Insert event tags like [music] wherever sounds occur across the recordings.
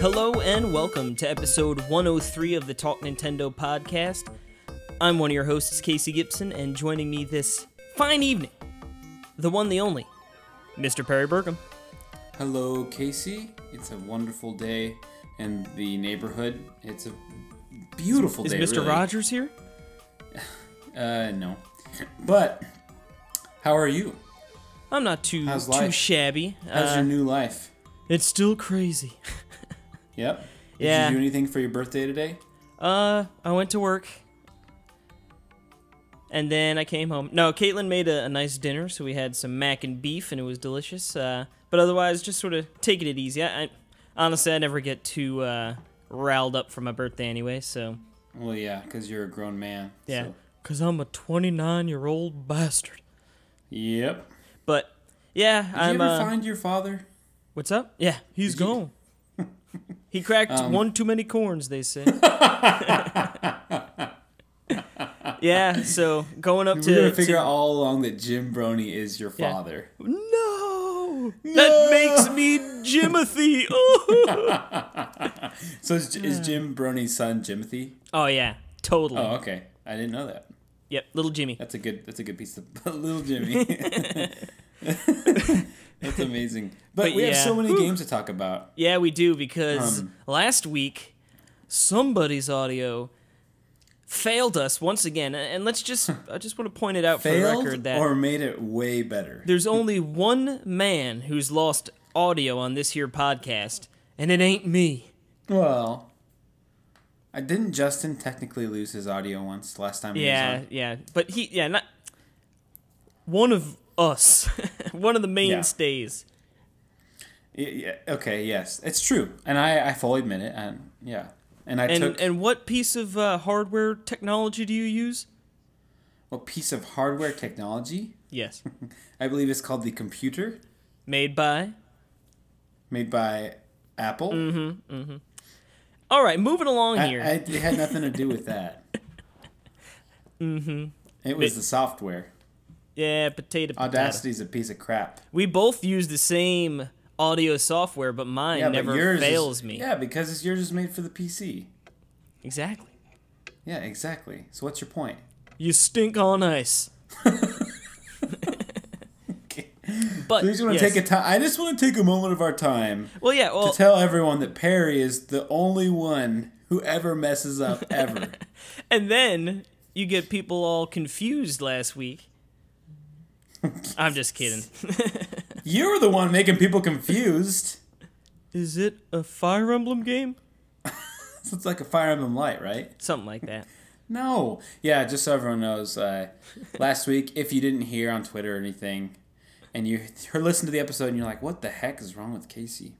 Hello and welcome to episode 103 of the Talk Nintendo podcast. I'm one of your hosts, Casey Gibson, and joining me this fine evening, the one, the only, Mr. Perry Burkham. Hello, Casey. It's a wonderful day in the neighborhood. It's a beautiful Is day. Is Mr. really. Rogers here? Uh, no. But how are you? I'm not too How's too shabby. How's Uh, your new life? it's still crazy. [laughs] Yep. Did yeah. you do anything for your birthday today? Uh, I went to work, and then I came home. No, Caitlin made a, a nice dinner, so we had some mac and beef, and it was delicious. Uh, but otherwise, just sort of taking it easy. I, I honestly, I never get too uh, riled up for my birthday anyway. So Well, yeah, because you're a grown man. yeah, so- cause I'm a 29 year old bastard. Yep. But yeah, Did I'm. you ever uh, find your father? what's up? Yeah, he's Did you- gone. [laughs] he cracked Um, one too many corns, they say. [laughs] yeah, so going up We're to gonna figure to- out all along that Jim Brony is your Yeah. father. No, that No. makes me Jimothy. [laughs] So is, is Jim Brony's son Jimothy? oh yeah, totally. Oh, okay. I didn't know that. Yep, little Jimmy. That's a good. That's a good piece of [laughs] little Jimmy. [laughs] that's amazing. But, But we have so many Whew. games to talk about. Yeah, we do because Um, last week somebody's audio failed us once again, and let's just [laughs] I just want to point it out for the record that or made it way better. there's only one man who's lost audio on this here podcast, and it ain't me. Well, I didn't Justin technically lose his audio once last time. he Yeah, was on? yeah, but he yeah not one of us, [laughs] one of the mainstays. Y- yeah. Okay. Yes, it's true, and I I fully admit it. And yeah, and I And took and what piece of uh, hardware technology do you use? a piece of hardware technology. Yes, [laughs] I believe it's called the computer, made by. made by Apple. Mm-hmm. Mm-hmm. All right, moving along I, here. I, it had nothing to do with that. [laughs] mm-hmm. It was the software. yeah, potato. potato. Audacity's a piece of crap. We both use the same audio software, but mine Yeah, never but yours fails is, me. Yeah, because it's, yours is made for the PC. Exactly. Yeah, exactly. So what's your point? You stink on ice. [laughs] But we just want to yes. take a time. I just want to take a moment of our time Well, yeah. Well, to tell everyone that Perry is the only one who ever messes up ever. [laughs] and then you get people all confused last week. I'm just kidding. [laughs] You're the one making people confused. Is it a Fire Emblem game? So [laughs] it's like a Fire Emblem Light, right? Something like that. No. Yeah, just so everyone knows, uh, last week, if you didn't hear on Twitter or anything, and you [laughs] listened to the episode and you're like, what the heck is wrong with Casey?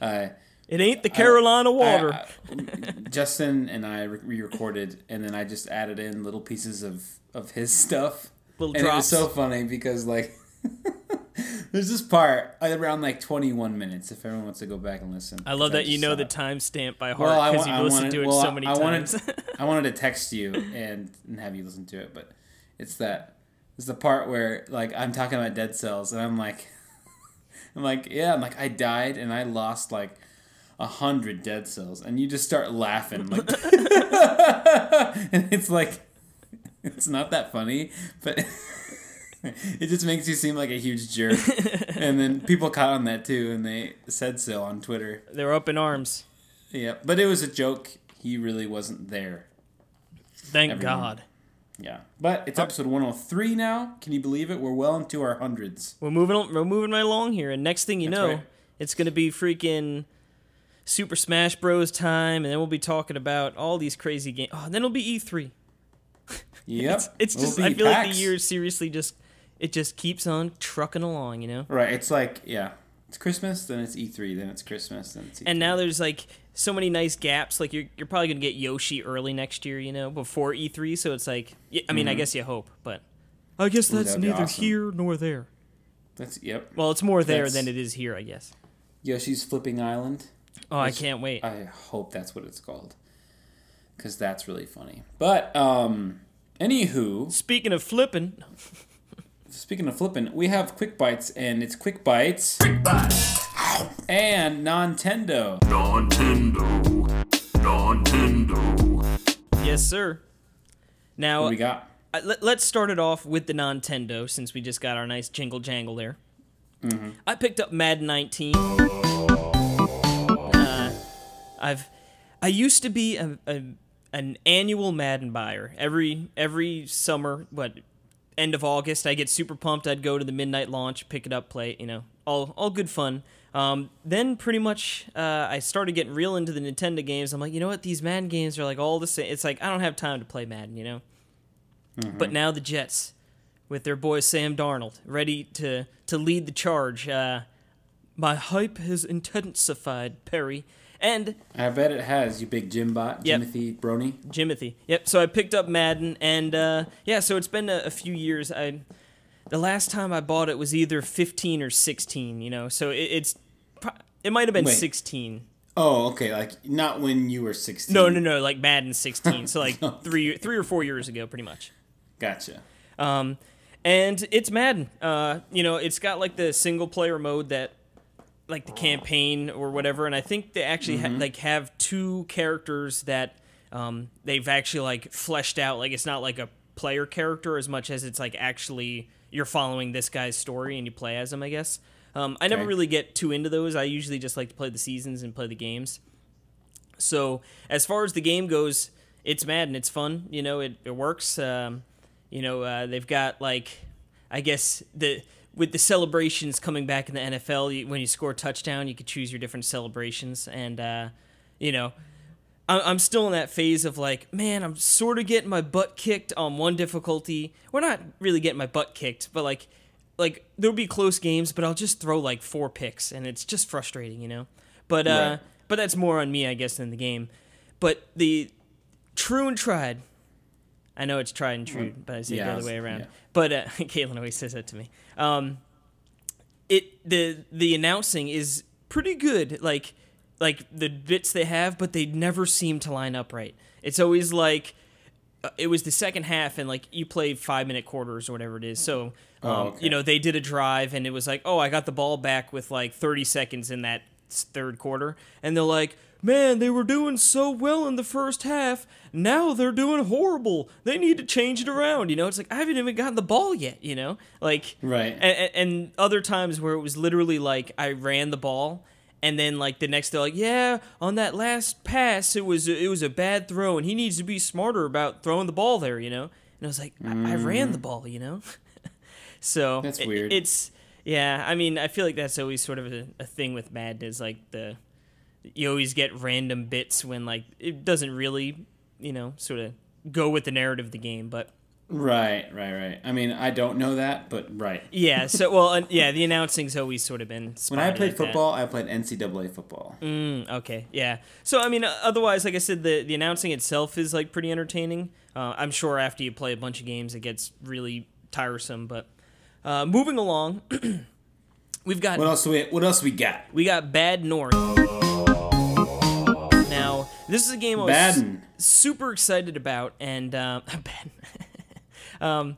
Uh, It ain't the Carolina I- water. I- Justin and I re recorded, and then I just added in little pieces of, of his stuff. Little and drops. it was so funny because, like, [laughs] there's this part around like 21 minutes if everyone wants to go back and listen. I love that you know the timestamp by heart because I you've listened to it well, so many I wanted- times. [laughs] I wanted to text you and, and have you listen to it, but it's that it's the part where like I'm talking about dead cells and I'm like [laughs] I'm like, yeah, I'm like I died and I lost like a hundred dead cells and you just start laughing like [laughs] and it's like it's not that funny, but [laughs] it just makes you seem like a huge jerk. and then people caught on that too and they said so on Twitter. They're up in arms. Yeah, but it was a joke. He really wasn't there. Thank Everyone. God. Yeah, but it's episode 103 now. Can you believe it? We're well into our hundreds. We're moving. on- We're moving right along here, and next thing you That's know, right. it's gonna be freaking Super Smash Bros. time, and then we'll be talking about all these crazy games. Oh, and then it'll be E3. [laughs] Yep, It's, it's It'll just. I feel like the year seriously just. It just keeps on trucking along, you know. Right, it's like yeah, it's Christmas, then it's E3, then it's Christmas, then it's E E3. And now there's like so many nice gaps. Like you're you're probably gonna get Yoshi early next year, you know, before E3. So it's like, I mean, I guess you hope, but I guess Mm-hmm. Ooh, that's neither awesome. here nor there. that's yep. Well, it's more there That's- than it is here, I guess. Yoshi's Flipping Island. Oh, I can't wait. I hope that's what it's called, because that's really funny. But um, anywho, Speaking of flipping, [laughs] speaking of flipping, we have Quick Bites, and it's Quick Bites Quick Bites. and Nintendo. Nintendo. Nintendo. Yes, sir. Now, What we got? uh, let, let's start it off with the Nintendo since we just got our nice jingle jangle there. I picked up Madden 19. Uh, I've I used to be a, a an annual Madden buyer. Every every summer, what end of August, I get super pumped. I'd go to the midnight launch, pick it up, play. You know, all all good fun. Um, then pretty much, uh, I started getting real into the Nintendo games. I'm like, you know what? These Madden games are like all the same. It's like I don't have time to play Madden, you know. But now the Jets, with their boy Sam Darnold, ready to to lead the charge. Uh, my hype has intensified, Perry. And I bet it has, you big Jimbot, Yep. Jimothy Brony. Jimothy. Yep. So I picked up Madden, and uh, yeah, so it's been a, a few years. I the last time I bought it was either 15 or 16. You know, so it, it's it might have been Wait. 16. Oh, okay, like not when you were 16. No, no, no, like Madden 16. so [laughs] like three three or four years ago, pretty much. Gotcha. Um, and it's Madden. Uh, you know, it's got like the single player mode that, like the campaign or whatever. And I think they actually ha- like have two characters that um, they've actually like fleshed out. Like it's not like a player character as much as it's like actually you're following this guy's story and you play as him. I guess. Um, I never really get too into those. I usually just like to play the seasons and play the games. So as far as the game goes, it's mad and It's fun. You know, it, it works. Um, you know, uh, they've got like, I guess the with the celebrations coming back in the NFL. You, when you score a touchdown, you could choose your different celebrations, and uh, you know, I- I'm still in that phase of like, man, I'm sort of getting my butt kicked on one difficulty. We're not really getting my butt kicked, but like, like there'll be close games, but I'll just throw like four picks, and it's just frustrating, you know. But uh, Right. but that's more on me, I guess, than the game. But the true and tried. I know it's tried and true, but I say it yeah, the other way around. yeah. But uh, [laughs] Caitlin always says that to me. Um, it the the announcing is pretty good. Like like the bits they have, but they never seem to line up right. It's always like uh, it was the second half, and like you play five minute quarters or whatever it is. So um, Oh, okay. you know they did a drive, and it was like, oh, I got the ball back with like thirty seconds in that third quarter, and they're like. Man, they were doing so well in the first half. Now they're doing horrible. They need to change it around. You know, it's like I haven't even gotten the ball yet. You know, like Right. and, and other times where it was literally like I ran the ball, and then like the next day, like yeah, on that last pass, it was it was a bad throw, and he needs to be smarter about throwing the ball there, you know. And I was like, I, I ran the mm. ball, you know. [laughs] so That's it- weird. it's yeah. I mean, I feel like that's always sort of a, a thing with Madden is like the you always get random bits when like it doesn't really you know sort of go with the narrative of the game, but. Right, right, right. I mean, I don't know that, but right. Yeah. So well, uh, yeah. The announcing's always sort of been. When I played like that. football, I played NCAA football. Mm, okay. Yeah. So I mean, uh, otherwise, like I said, the the announcing itself is like pretty entertaining. Uh, I'm sure after you play a bunch of games, it gets really tiresome. But uh, moving along, [clears throat] we've got What else? We what else we got? we got Bad North. This is a game I was Baden. super excited about, and um, [laughs] Baden. um,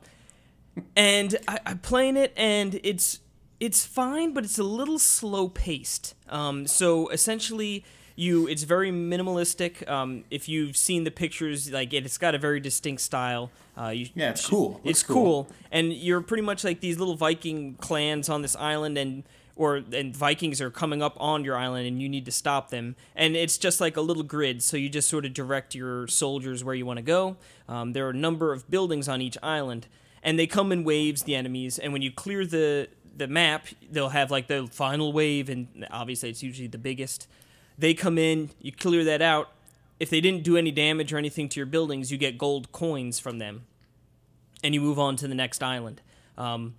and I, I'm playing it, and it's it's fine, but it's a little slow paced. Um, so essentially, you it's very minimalistic. Um, if you've seen the pictures, like it, it's got a very distinct style. Uh, you, Yeah, it's cool. it's Looks cool. cool, and you're pretty much like these little Viking clans on this island, and or and Vikings are coming up on your island, and you need to stop them. And it's just like a little grid, so you just sort of direct your soldiers where you want to go. Um, there are a number of buildings on each island, and they come in waves. The enemies, and when you clear the the map, they'll have like the final wave, and obviously it's usually the biggest. They come in, you clear that out. If they didn't do any damage or anything to your buildings, you get gold coins from them and you move on to the next island. Um,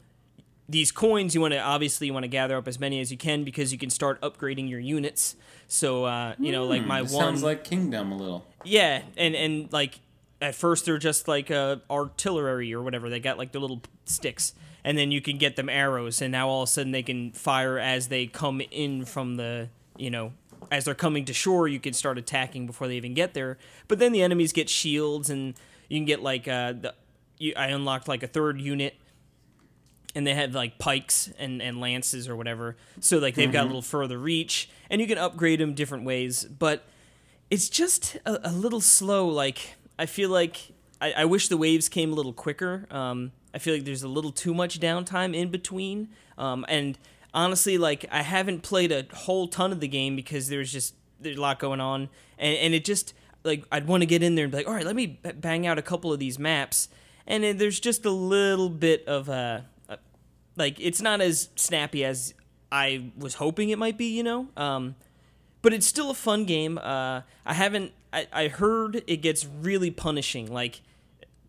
these coins you want to obviously you want to gather up as many as you can because you can start upgrading your units. So uh, you know, like my It one, sounds like Kingdom a little. yeah, and and like at first they're just like uh, artillery or whatever. They got like the little sticks, and then you can get them arrows, and now all of a sudden they can fire as they come in from the you know as they're coming to shore. You can start attacking before they even get there. But then the enemies get shields, and you can get like uh, the you, I unlocked like a third unit. And they have like pikes and, and lances or whatever. So like they've got a little further reach, and you can upgrade them different ways. But it's just a, a little slow. Like I feel like I, I wish the waves came a little quicker. Um, I feel like there's a little too much downtime in between. Um, and honestly, like I haven't played a whole ton of the game because there's just there's a lot going on, and and it just like I'd want to get in there and be like, all right, let me bang out a couple of these maps, and then there's just a little bit of a like it's not as snappy as I was hoping it might be, you know. Um, but it's still a fun game. Uh, I haven't. I, I heard it gets really punishing, like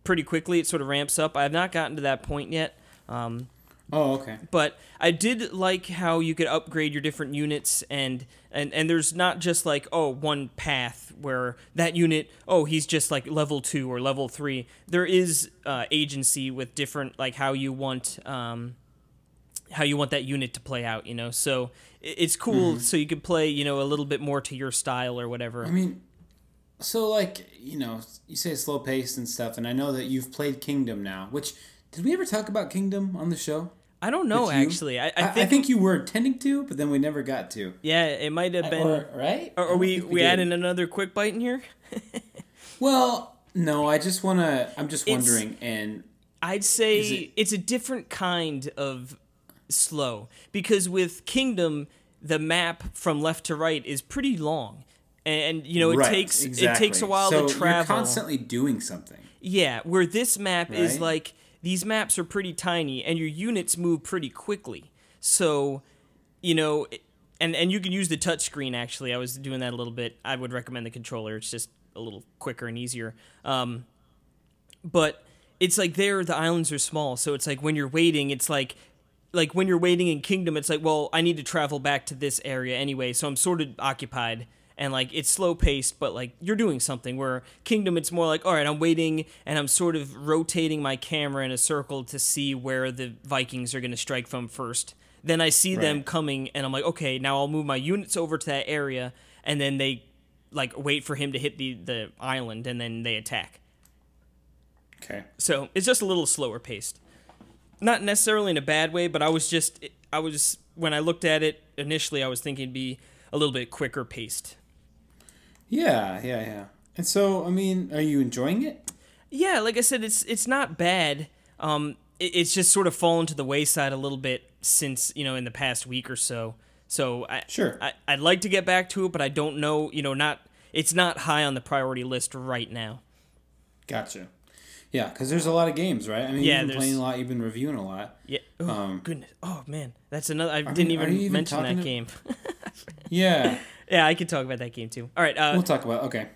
pretty quickly. It sort of ramps up. I have not gotten to that point yet. Um, Oh, okay. but I did like how you could upgrade your different units and and and there's not just like oh one path where that unit oh he's just like level 2 or level 3 there is uh, agency with different like how you want um how you want that unit to play out you know so it's cool mm-hmm. so you could play you know a little bit more to your style or whatever I mean, so like you know, you say slow paced and stuff, and I know that you've played Kingdom now. Which did we ever talk about Kingdom on the show? I don't know actually I, I think I think you were intending to, but then we never got to. yeah it might have been Or, right? Are don't we we adding another quick bite in here? [laughs] Well, no. I just wanna. I'm just It's- wondering, and I'd say it- it's a different kind of slow because with Kingdom, the map from left to right is pretty long, and you know it right, takes it takes a while so to travel. You're constantly doing something. Yeah, where this map is like these maps are pretty tiny and your units move pretty quickly. So, you know, and and you can use the touch screen actually. I was doing that a little bit. I would recommend the controller. It's just a little quicker and easier. Um but it's like there the islands are small, so it's like when you're waiting, it's like like when you're waiting in Kingdom, it's like, well, I need to travel back to this area anyway, so I'm sort of occupied and like it's slow paced, but like you're doing something. Where Kingdom, it's more like, all right, I'm waiting and I'm sort of rotating my camera in a circle to see where the Vikings are going to strike from first. Then I see them coming, and I'm like, okay, now I'll move my units over to that area, and then they like wait for him to hit the the island, and then they attack. Okay. So it's just a little slower paced. Not necessarily in a bad way, but I was just I was when I looked at it initially, I was thinking it'd be a little bit quicker paced. Yeah, yeah, yeah. And so, I mean, are you enjoying it? Yeah, like I said, it's it's not bad. Um, it, it's just sort of fallen to the wayside a little bit since you know in the past week or so. So I Sure. I, I'd like to get back to it, but I don't know. You know, not it's not high on the priority list right now. Gotcha. Yeah, because there's a lot of games, right? I mean, Yeah, you've been playing a lot. You've been reviewing a lot. Yeah. Oh Um, goodness. Oh man, that's another. I didn't even, even mention that to- game. [laughs] Yeah, yeah, I could talk about that game too. All right. Uh, we'll talk about. Okay.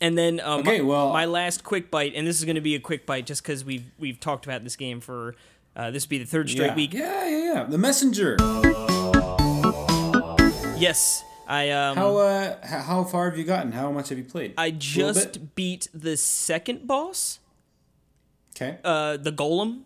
And then uh, Okay, my, well- my last quick bite, and this is going to be a quick bite just because we've we've talked about this game for uh, this will be the third straight yeah. week. Yeah, yeah, yeah. The Messenger. Yes, I um How uh, how far have you gotten? How much have you played? I just beat the second boss, Okay. uh, the golem,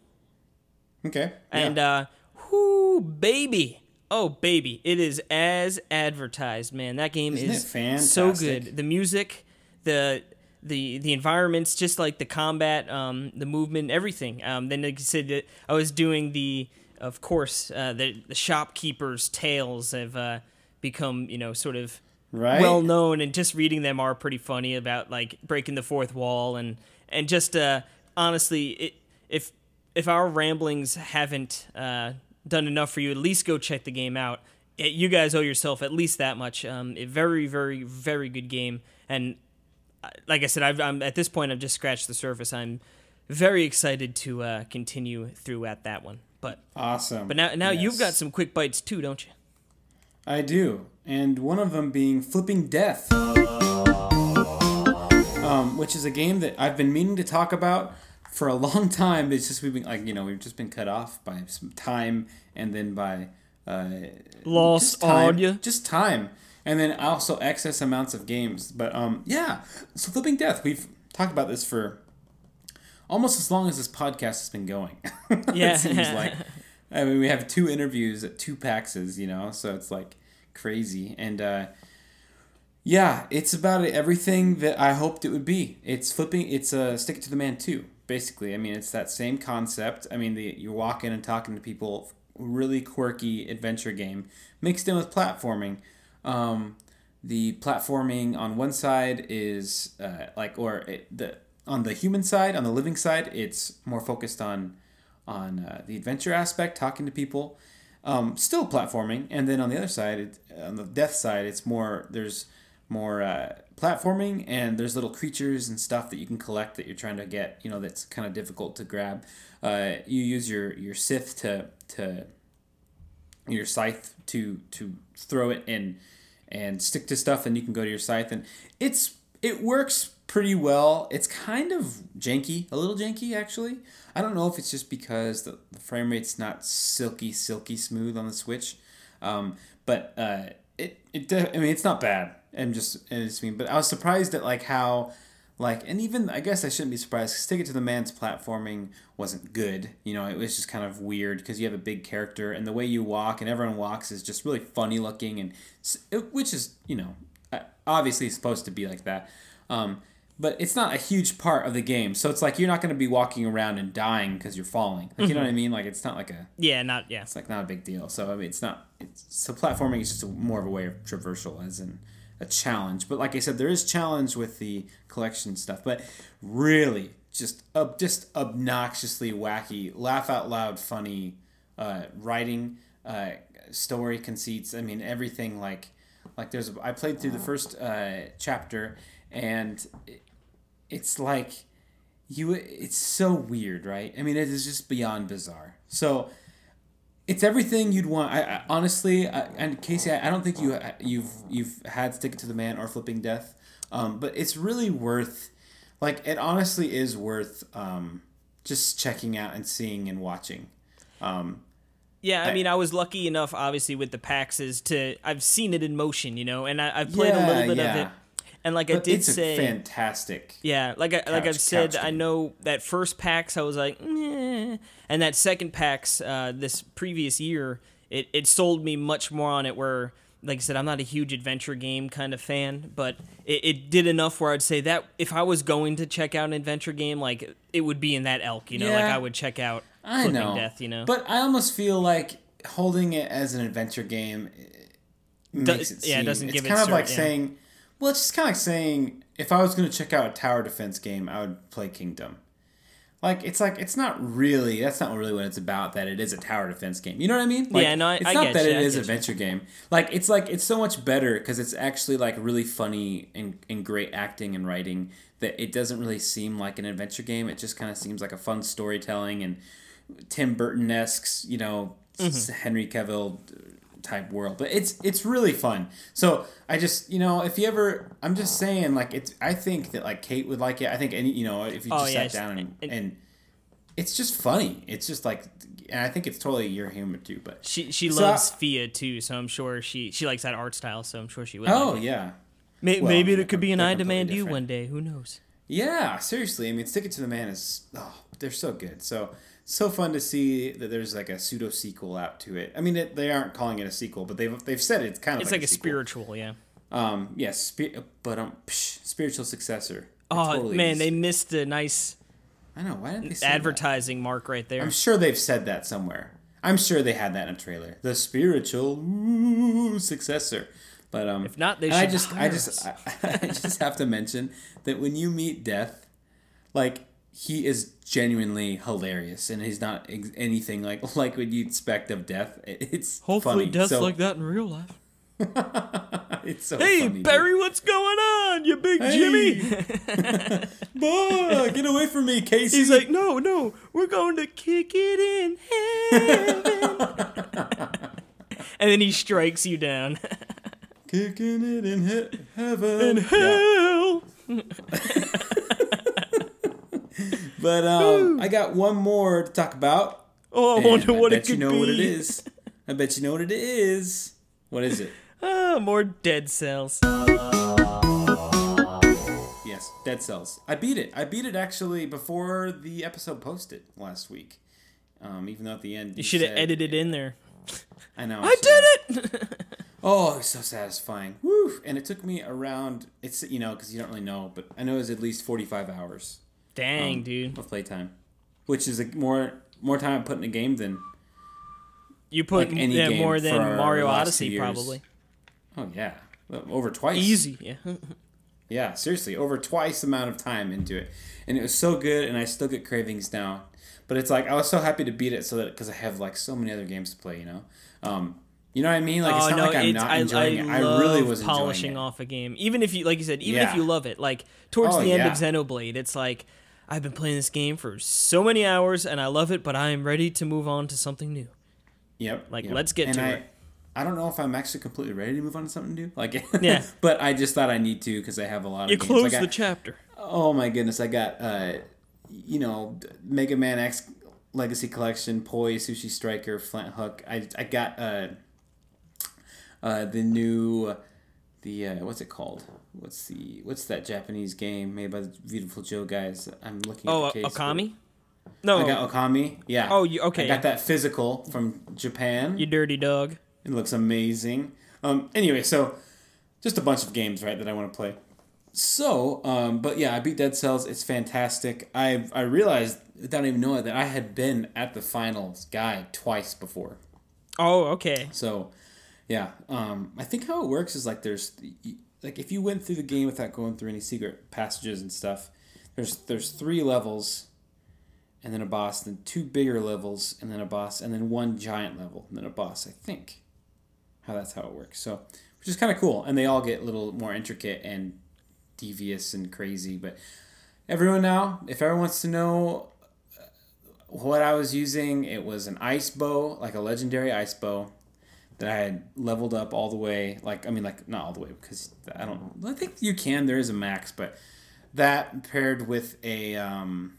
Okay. and uh, whoo baby, oh baby, it is as advertised, man. That game Isn't is so good. The music, the the the environments, just like the combat, um, the movement, everything. Um, then like you said, that I was doing the, of course, uh, the the shopkeepers' tales have uh, become you know sort of right. well known, and just reading them are pretty funny about like breaking the fourth wall and and just uh, honestly, it, if if our ramblings haven't uh, done enough for you, at least go check the game out. It, you guys owe yourself at least that much. Um, a very, very, very good game, and uh, like I said, I've, I'm at this point I've just scratched the surface. I'm very excited to uh, continue through at that one. But awesome. but now now you've got some quick bites too, don't you? I do, and one of them being Flipping Death, um, which is a game that I've been meaning to talk about for a long time. It's just we've been like you know we've just been cut off by some time, and then by uh, Lost just time, audio. just time, and then also excess amounts of games. But um, yeah, so Flipping Death, we've talked about this for almost as long as this podcast has been going. Yeah. [laughs] it seems like. I mean, we have two interviews at two PAXs, you know, so it's like crazy. And uh, yeah, it's about everything that I hoped it would be. It's flipping. It's uh, Stick It to the Man too. Basically, I mean, it's that same concept. I mean, the you're walking and talking to people, really quirky adventure game mixed in with platforming. Um, the platforming on one side is uh, like, or it, the on the human side, on the living side, it's more focused on on uh, the adventure aspect, talking to people. Um, still platforming, and then on the other side, it, on the death side, it's more there's more uh, platforming and there's little creatures and stuff that you can collect that you're trying to get you know that's kind of difficult to grab. Uh, you use your your scythe to to your scythe to to throw it and and stick to stuff and you can go to your scythe and it's it works pretty well. It's kind of janky a little janky actually. I don't know if it's just because the, the frame rate's not silky silky smooth on the switch um, but uh, it it I mean it's not bad. I'm just and it's mean, but I was surprised at like how like and even I guess I shouldn't be surprised because Stick It to the Man's platforming wasn't good. You know, it was just kind of weird because you have a big character and the way you walk and everyone walks is just really funny looking and it- which is you know obviously supposed to be like that. Um, but it's not a huge part of the game, so it's like you're not going to be walking around and dying because you're falling. Like you know what I mean? Like it's not like a Yeah, not yeah. it's like not a big deal. So I mean, it's not. It's so platforming is just a, more of a way of traversal, as in a challenge. But like I said, there is challenge with the collection stuff. But really, just uh, just obnoxiously wacky, laugh out loud, funny uh, writing, uh, story conceits. I mean, everything like like there's. I played through the first uh, chapter, and it's like you it's so weird right i mean it is just beyond bizarre so it's everything you'd want. I, I honestly I, and casey I, I don't think you you've you've had stick it to the man or flipping death um, but it's really worth like it honestly is worth um, just checking out and seeing and watching. Um, Yeah, I mean, I was lucky enough, obviously, with the PAXs to I've seen it in motion, you know, and I, I've played a little bit yeah. of it, and like I did it's say, fantastic yeah, like I, like I've said, couch I know that first PAX I was like, Meh. and that second PAX uh, this previous year, it it sold me much more on it. Where, like I said, I'm not a huge adventure game kind of fan, but it, it did enough where I'd say that if I was going to check out an adventure game, like it would be in that elk, you know, like I would check out I Flipping know, Death, you know. But I almost feel like holding it as an adventure game makes it yeah, it doesn't it's give it kind of cert, like yeah. saying, well, it's just kind of like saying if I was going to check out a tower defense game, I would play Kingdom. Like it's like it's not really that's not really what it's about. That it is a tower defense game. You know what I mean? Like, Yeah, no, I- it's I not that you, it I is an you. adventure game. Like it's like it's so much better because it's actually like really funny and, and great acting and writing that it doesn't really seem like an adventure game. It just kind of seems like a fun storytelling and Tim Burton esque, you know, s- Henry Cavill type world. But it's it's really fun. So I just you know if you ever I'm just saying like it's I think that like Kate would like it. I think any you know if you Oh, just yeah, sat down and, and- and it's just funny. It's just like and I think it's totally your humor too. But She she So loves I- Fia too, so I'm sure she she likes that art style, so I'm sure she would. oh like yeah. May, well, maybe they're it could be an I demand you one day. Who knows? Yeah, seriously. I mean, Stick It to the Man is oh, they're so good. So so fun to see that there's like a pseudo sequel out to it. I mean, it, they aren't calling it a sequel, but they've they've said it's kind of It's like, like, a, sequel. spiritual, yeah. Um, yes, spi- but um, psh, spiritual successor. Oh totally man, is. they missed a nice I know. Why didn't they say that? advertising mark right there. I'm sure they've said that somewhere. I'm sure they had that in a trailer. The spiritual ooh, successor. But um, If not, they and I should just, I just. I, [laughs] I just have to mention that when you meet Death, like he is genuinely hilarious, and he's not ex- anything like [laughs] like what you'd expect of Death. it's hopefully funny. so, that in real life. [laughs] It's so Hey funny, dude. Barry, what's going on? You big Hey. Jimmy. [laughs] Boy, get away from me, Casey. He's like, no, no, we're going to kick it in heaven. and then he strikes you down. kicking it in he- heaven. in Yeah. But um, I got one more to talk about. Oh, I wonder what I it bet could you know be. what it is. I bet you know what it is. What is it? [laughs] Ah, more dead cells. Yes, Dead Cells. I beat it. I beat it actually before the episode posted last week. Um, even though at the end You should have edited in there. I know. I did it. [laughs] Oh, it was so satisfying. Woo! And it took me around. It's you know because you don't really know, but I know it was at least forty five hours. Dang, um, dude. of playtime, which is a more more time I put in a game than You put like yeah, more than Mario Odyssey, probably. oh yeah, over twice. Easy, yeah. [laughs] Yeah, seriously, over twice the amount of time into it, and it was so good, and I still get cravings now. But it's like I was so happy to beat it, so that because I have like so many other games to play, you know. Um, you know what I mean? Like it's oh not no, like I'm not I, enjoying I it. I really was polishing enjoying it. off a game. Even if you, like you said, even if you love it, like towards Oh, the end of yeah. Xenoblade, it's like I've been playing this game for so many hours and I love it, but I am ready to move on to something new. Yep. Like, yep. let's get and to I, it. I don't know if I'm actually completely ready to move on to something new. Like, [laughs] Yeah. but I just thought I need to because I have a lot of You close I got, the chapter. Oh my goodness, I got uh, you know, Mega Man X Legacy Collection, Poi, Sushi Striker, Flinthook. I I got uh, uh the new the uh, what's it called? What's the what's that Japanese game made by the Viewtiful Joe guys? I'm looking Oh, at the case. Okami? No, I got Okami. Yeah. Oh, you- okay. I got that physical from Japan. you dirty dog. It looks amazing. Um, anyway, so just a bunch of games, right, that I want to play. So, um, but yeah, I beat Dead Cells. It's fantastic. I I realized without even knowing that I had been at the finals guide twice before. Oh, okay. So, yeah, um, I think how it works is like there's like if you went through the game without going through any secret passages and stuff, there's there's three levels, and then a boss, then two bigger levels, and then a boss, and then one giant level, and then a boss. I think how that's how it works. So, which is kind of cool, and they all get a little more intricate and devious and crazy. But everyone now, if everyone wants to know uh, what I was using, it was an ice bow, like a legendary ice bow that I had leveled up all the way. Like I mean, like not all the way because I don't. I think you can. There is a max, but that paired with a um,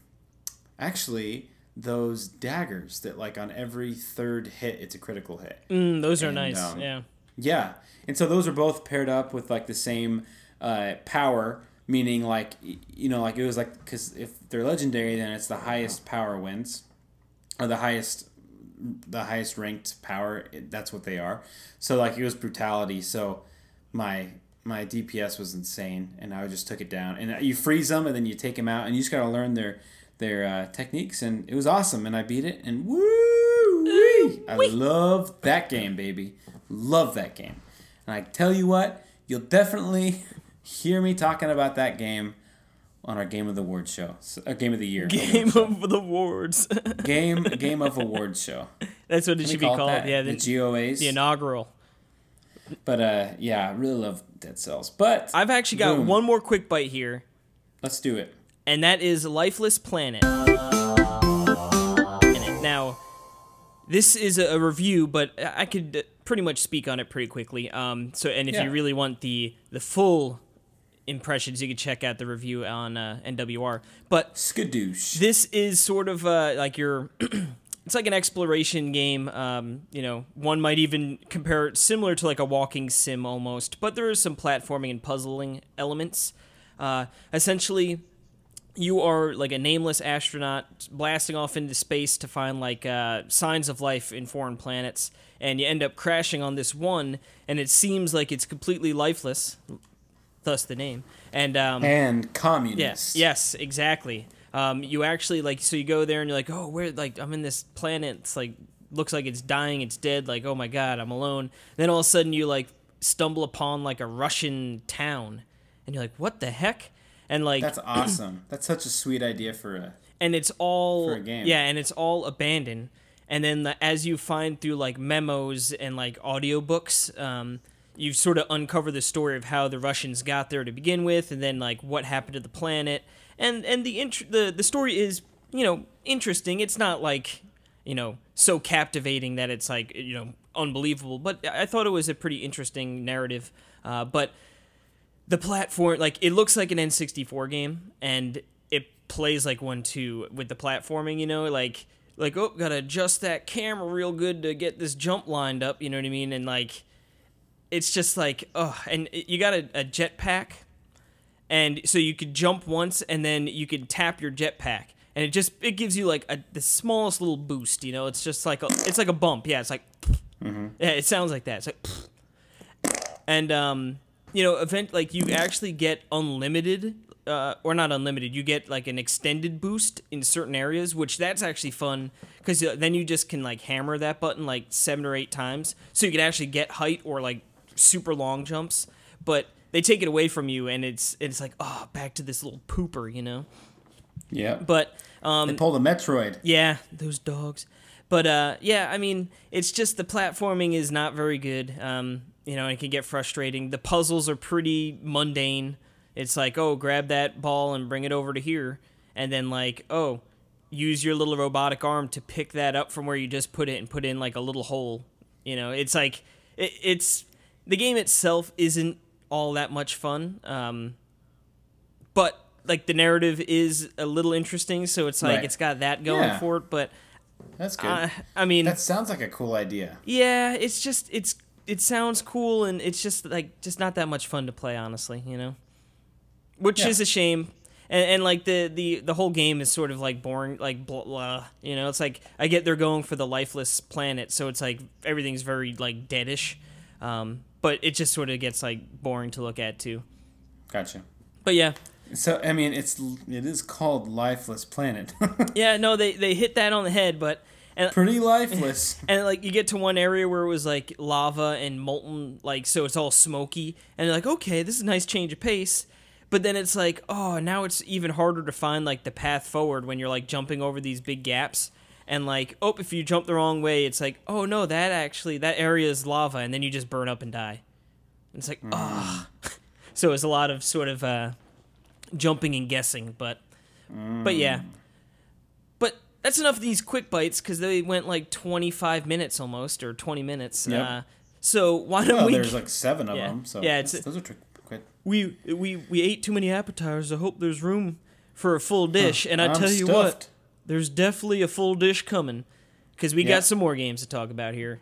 actually those daggers that like on every third hit it's a critical hit. Mm, those are And, nice. um, yeah. Yeah, and so those are both paired up with like the same uh, power, meaning like you know, like it was like because if they're legendary, then it's the highest power wins, or the highest the highest ranked power. That's what they are. So like it was brutality. So my my DPS was insane, and I just took it down. And you freeze them, and then you take them out, and you just gotta learn their their uh, techniques, and it was awesome. And I beat it, and woo! I love that game, baby. Love that game. And I tell you what, you'll definitely [laughs] hear me talking about that game on our Game of the Award show, S- uh, Game of the Year, Game of the Awards. [laughs] Game Game of Awards show. That's what it Can should be called. that? Yeah, the, the, GOAs. the inaugural. but uh, yeah, I really love Dead Cells. But I've actually got Boom. one more quick bite here, let's do it. and that is Lifeless Planet. Now, this is a, a review, but I could pretty much speak on it pretty quickly. Um, so, and if Yeah. you really want the the full impressions, you can check out the review on uh, NWR. But Skadoosh. this is sort of uh, like your [clears throat] it's like an exploration game um, you know one might even compare it similar to like a walking sim almost but there is some platforming and puzzling elements uh, essentially you are like a nameless astronaut blasting off into space to find like uh, signs of life in foreign planets and you end up crashing on this one and it seems like it's completely lifeless thus the name and um, and communist. Yes, yes, exactly. Um, you actually like so you go there and you're like, oh, where like I'm in this planet. It's like looks like it's dying, it's dead. Like oh my god, I'm alone. Then all of a sudden you like stumble upon like a Russian town, and you're like, what the heck? And like That's [clears throat] awesome. That's such a sweet idea for a. and it's all For a game. yeah, and it's all abandoned. And then the, as you find through like memos and like audiobooks, um, you sort of uncover the story of how the Russians got there to begin with, and then like what happened to the planet. And and the int- the the story is you know interesting. It's not like you know so captivating that it's like you know unbelievable, but I thought it was a pretty interesting narrative. Uh, but the platform like it looks like an N64 game and it plays like one too with the platforming, you know, like like oh, got to adjust that camera real good to get this jump lined up, you know what I mean? And like it's just like oh, and you got a, a jetpack and so you could jump once and then you could tap your jetpack and it just it gives you like a the smallest little boost, you know? It's just like a, it's like a bump. Yeah, it's like yeah, it sounds like that. It's like and um, you know, event like you actually get unlimited uh, or not unlimited. You get like an extended boost in certain areas, which that's actually fun because then you just can like hammer that button like seven or eight times, so you can actually get height or like super long jumps. But they take it away from you, and it's it's like oh, back to this little pooper, you know. Yeah. But um, they pulled a Metroid. yeah, those dogs. But uh, yeah, I mean, it's just the platforming is not very good. Um, you know, it can get frustrating. The puzzles are pretty mundane. It's like, oh, grab that ball and bring it over to here, and then like, oh, use your little robotic arm to pick that up from where you just put it and put in like a little hole. You know, it's like it, it's the game itself isn't all that much fun. Um, but like the narrative is a little interesting, so it's like Right. it's got that going Yeah. for it. But That's good. uh, I mean, that sounds like a cool idea. yeah, it's just it's it sounds cool and it's just like just not that much fun to play, honestly. You know, which Yeah. is a shame. And, and like the, the the whole game is sort of like boring, like blah, blah. You know, it's like I get they're going for the lifeless planet, so it's like everything's very like deadish. Um, but it just sort of gets like boring to look at too. Gotcha. But yeah, So I mean, it's it is called Lifeless Planet. [laughs] yeah, no, they they hit that on the head, but and Pretty lifeless. [laughs] and like you get to one area where it was like lava and molten like so it's all smoky and like okay this is a nice change of pace but then it's like oh now it's even harder to find like the path forward when you're like jumping over these big gaps and like oh if you jump the wrong way it's like oh no that actually that area is lava and then you just burn up and die and it's like ah [laughs] so it's a lot of sort of uh jumping and guessing but but yeah but that's enough of these quick bites because they went like 25 minutes almost or 20 minutes. Yep. Uh, so why don't Well, we? there's like seven of Yeah. them. So Yeah, it's- those are trick- quick. we we we ate too many appetizers. I hope there's room for a full dish. and I I'm tell you what, stuffed. There's definitely a full dish coming because we Yeah. got some more games to talk about here.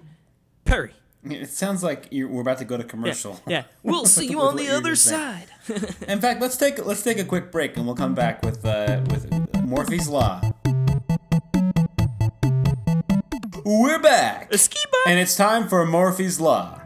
Perry. It sounds like you're, we're about to go to commercial. yeah. We'll [laughs] see you on the other side. [laughs] In fact, let's take let's take a quick break and we'll come back with uh, with Morphies Law. We're back, A ski and it's time for Morphies Law.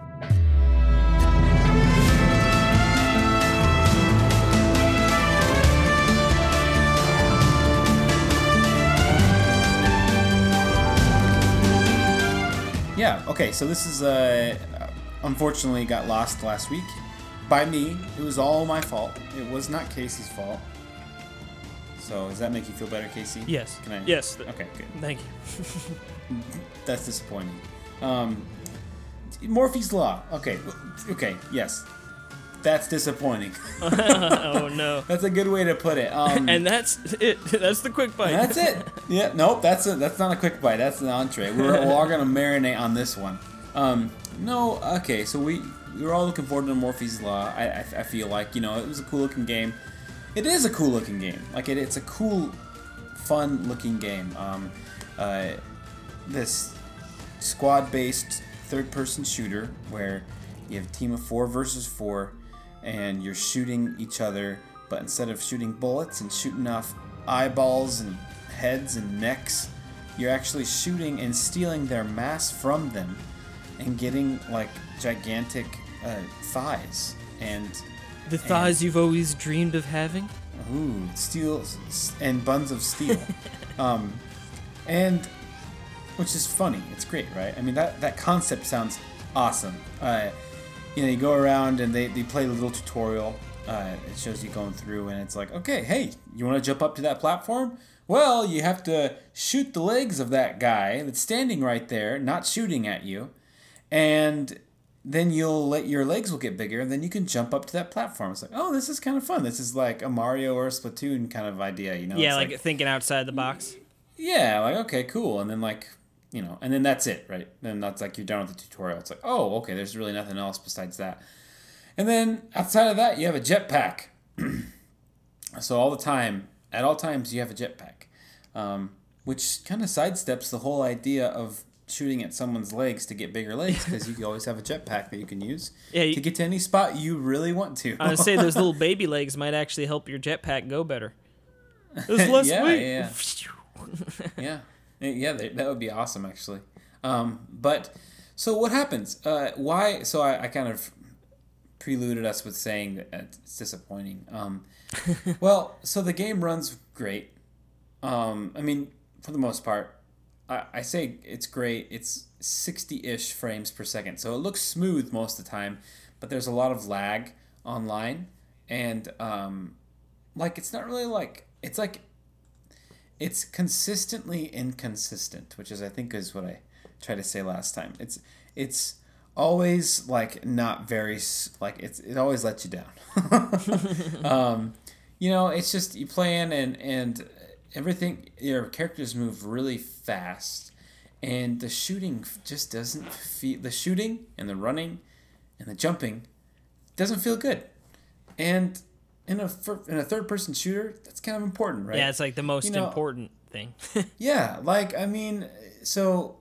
Yeah. Okay. So this is uh, unfortunately got lost last week by me. It was all my fault. It was not Casey's fault. So does that make you feel better, Casey? Yes. Can I? Yes. Okay. Good. Thank you. [laughs] That's disappointing. Um, Morphies Law. Okay. Okay. Yes. That's disappointing. [laughs] [laughs] Oh no. That's a good way to put it. Um, And that's it. [laughs] That's the quick bite. That's it. Yeah, nope. That's a, that's not a quick bite. That's an entree. We're, we're all gonna marinate on this one. Um, no, okay. So we we were all looking forward to Morphies Law. I, I, I feel like you know it was a cool looking game. It is a cool looking game. Like it, it's a cool, fun looking game. Um, uh, this squad based third person shooter where you have a team of four versus four and you're shooting each other, but instead of shooting bullets and shooting off eyeballs and heads and necks, you're actually shooting and stealing their mass from them and getting like gigantic uh, thighs and the thighs you've always dreamed of having. Ooh, steel and buns of steel. [laughs] um, and which is funny. It's great, right? I mean, that, that concept sounds awesome. Uh, you know, you go around and they, they play a little tutorial. Uh, it shows you going through, and it's like, okay, hey, you want to jump up to that platform? Well, you have to shoot the legs of that guy that's standing right there, not shooting at you, and then you'll let your legs will get bigger, and then you can jump up to that platform. It's like, oh, this is kind of fun. This is like a Mario or a Splatoon kind of idea, you know? yeah, It's like, thinking outside the box. yeah, like okay, cool, and then like you know, and then that's it, right? Then that's like you're done with the tutorial. It's like, oh, okay, there's really nothing else besides that. And then outside of that, you have a jetpack. [clears throat] so all the time, at all times, you have a jetpack, um, which kind of sidesteps the whole idea of shooting at someone's legs to get bigger legs [laughs] because you always have a jetpack that you can use Yeah, you- to get to any spot you really want to. I would say those little [laughs] baby legs might actually help your jetpack go better. There's [laughs] less Yeah, weight. yeah, yeah, yeah. That, that would be awesome, actually. Um, but so what happens? Uh, why? So I, I kind of preluded us with saying that it's disappointing. Um, [laughs] well, so the game runs great. Um, I mean, for the most part, I, I say it's great. It's 60 ish frames per second. So it looks smooth most of the time, but there's a lot of lag online. And, um, like, it's not really like, it's like, it's consistently inconsistent, which is, I think, is what I tried to say last time. It's, it's, always like not very like it's it always lets you down [laughs] um you know it's just you play in and and everything your characters move really fast and the shooting just doesn't feel the shooting and the running and the jumping doesn't feel good and in a in a third person shooter that's kind of important right Yeah, it's like the most You know- important thing. [laughs] yeah, like I mean, so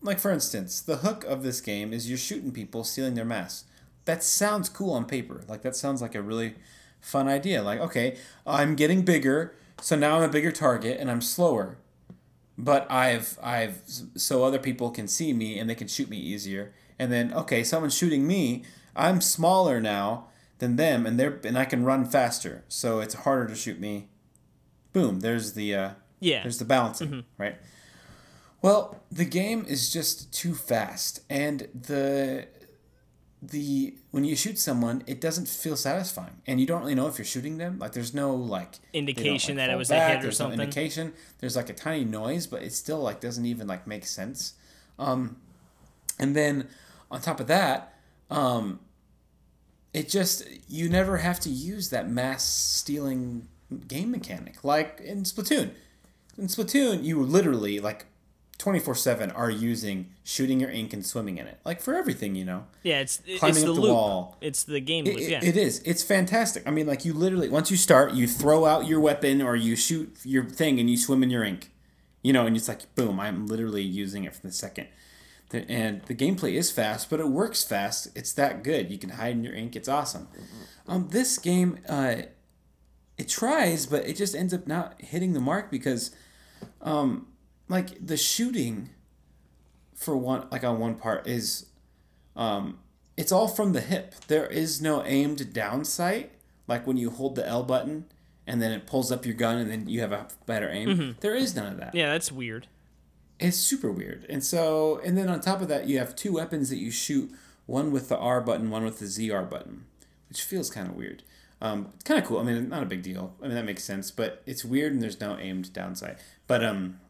like for instance, the hook of this game is you're shooting people stealing their masks. That sounds cool on paper. Like that sounds like a really fun idea. Like, okay, I'm getting bigger, so now I'm a bigger target and I'm slower. But I've I've so other people can see me and they can shoot me easier. And then okay, someone's shooting me. I'm smaller now than them and they're and I can run faster. So it's harder to shoot me. Boom, there's the uh Yeah. there's the balancing, right? Well, the game is just too fast, and the the when you shoot someone, it doesn't feel satisfying, and you don't really know if you're shooting them. Like, there's no like Indication that it was a hit or there's no something. indication. There's like a tiny noise, but it still like doesn't even like make sense. Um, and then on top of that, um, it just you never have to use that mass stealing game mechanic like in Splatoon. In Splatoon, you literally like 24/7 are using shooting your ink and swimming in it. Like for everything, you know. yeah, it's it- climbing it's the up the loop. wall. It's the game It, loop. Yeah. it is. It's fantastic. I mean, like you literally once you start, you throw out your weapon or you shoot your thing and you swim in your ink. You know, and it's like boom, I'm literally using it for the second. And the gameplay is fast, but it works fast. It's that good. You can hide in your ink. It's awesome. Um, this game, uh, it tries, but it just ends up not hitting the mark because, um, like the shooting, for one, like on one part is, um, it's all from the hip. There is no aimed down sight, like when you hold the L button and then it pulls up your gun and then you have a better aim. There is none of that. yeah, that's weird. It's super weird. And so, and then on top of that, you have two weapons that you shoot one with the R button, one with the ZR button, which feels kind of weird. Um, it's kind of cool. I mean, not a big deal. I mean, that makes sense, but it's weird and there's no aimed downside. But, um,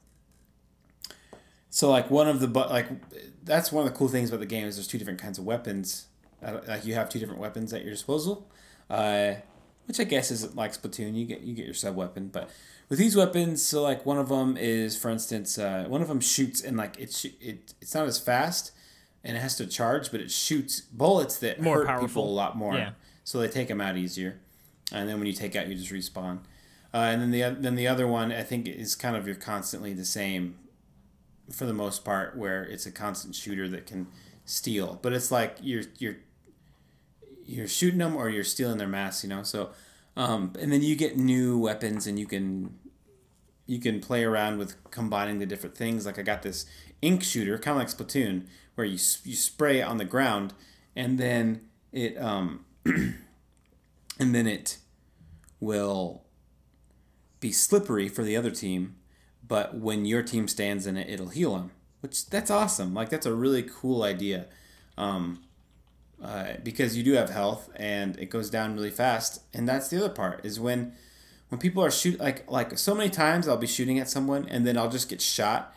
so like one of the, but like, that's one of the cool things about the game is there's two different kinds of weapons. Uh, like you have two different weapons at your disposal. Uh, which I guess is like Splatoon. You get you get your sub weapon, but with these weapons, so like one of them is, for instance, uh, one of them shoots and like it sh- it it's not as fast and it has to charge, but it shoots bullets that More hurt powerful. people a lot more. Yeah. So they take them out easier, and then when you take out, you just respawn. Uh, and then the then the other one I think is kind of you're constantly the same, for the most part, where it's a constant shooter that can steal, but it's like you're you're you're shooting them or you're stealing their masks, you know. So, um, and then you get new weapons and you can you can play around with combining the different things. Like I got this ink shooter, kind of like Splatoon, where you you spray on the ground and then it um [clears throat] and then it will be slippery for the other team, but when your team stands in it, it'll heal them. Which that's awesome. Like that's a really cool idea. Um, uh, because you do have health and it goes down really fast. And that's the other part is when when people are shoot like like so many times I'll be shooting at someone and then I'll just get shot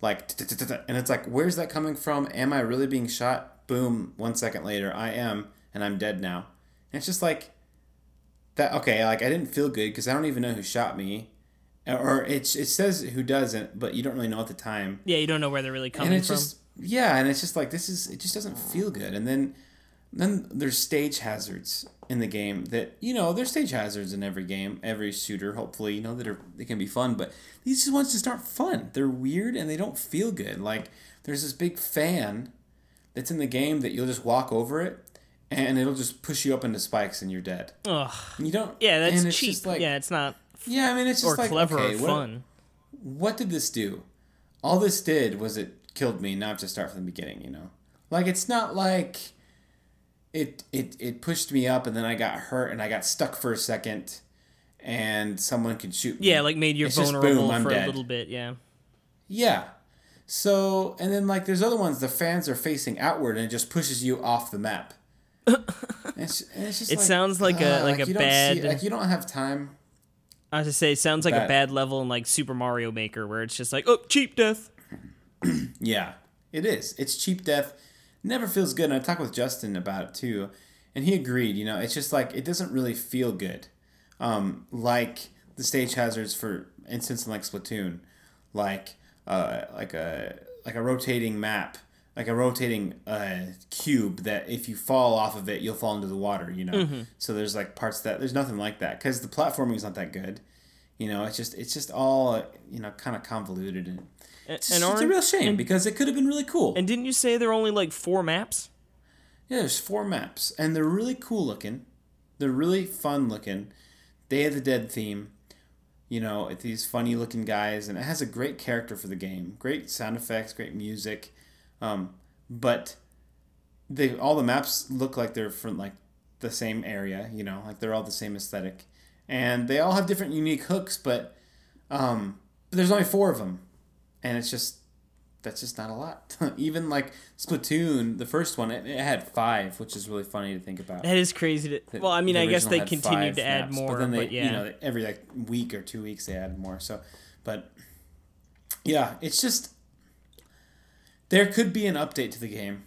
like and it's like where's that coming from? Am I really being shot? Boom! One second later, I am, and I'm dead now. And it's just like that. Okay, like I didn't feel good because I don't even know who shot me, or it it says who doesn't, but you don't really know at the time Yeah, you don't know where they're really coming and it's from. just yeah and it's just like this is it just doesn't feel good and then then there's stage hazards in the game that you know there's stage hazards in every game every shooter hopefully you know that are they can be fun but these ones just aren't fun they're weird and they don't feel good like there's this big fan that's in the game that you'll just walk over it and it'll just push you up into spikes and you're dead Ugh. and you don't Yeah, that's cheap. just like yeah, it's not yeah i mean it's just or like clever okay, or what- fun. what did this do? All this did was it killed me, not to start from the beginning, you know? Like, it's not like. It it it pushed me up, and then I got hurt, and I got stuck for a second, and someone could shoot me. Yeah, like made you vulnerable boom, for dead. a little bit. Yeah. Yeah. So, and then like there's other ones the fans are facing outward and it just pushes you off the map. [laughs] It's, it's just It sounds like a- ah, like a you don't bad- like you don't have time. I was to say, it sounds like a Bad. bad level in like Super Mario Maker, where it's just like, oh, cheap death. [clears throat] Yeah, it is. It's cheap death. Never feels good. And I talked with Justin about it too, and he agreed. You know, it's just like it doesn't really feel good, um, like the stage hazards for instance in like Splatoon, like uh, like a like a rotating map, like a rotating uh, cube that if you fall off of it, you'll fall into the water. You know, so there's like parts that there's nothing like that because the platforming is not that good. You know, it's just it's just all you know kind of convoluted and. It's, it's a real shame and- because it could have been really cool. And didn't you say there are only like four maps? yeah, there's four maps, and they're really cool looking. They're really fun looking. Day of the Dead theme. You know, it's these funny looking guys, and it has a great character for the game. Great sound effects, great music. Um, but they all the maps look like they're from like the same area. You know, like they're all the same aesthetic, and they all have different unique hooks. But um, there's only four of them, and it's just that's just not a lot. [laughs] Even like Splatoon, the first one, it, it had five, which is really funny to think about. That is crazy to. Well, I mean, I guess they continued to add more, but, then they, yeah. you know, every like week or two weeks they added more. So, but yeah, it's just there could be an update to the game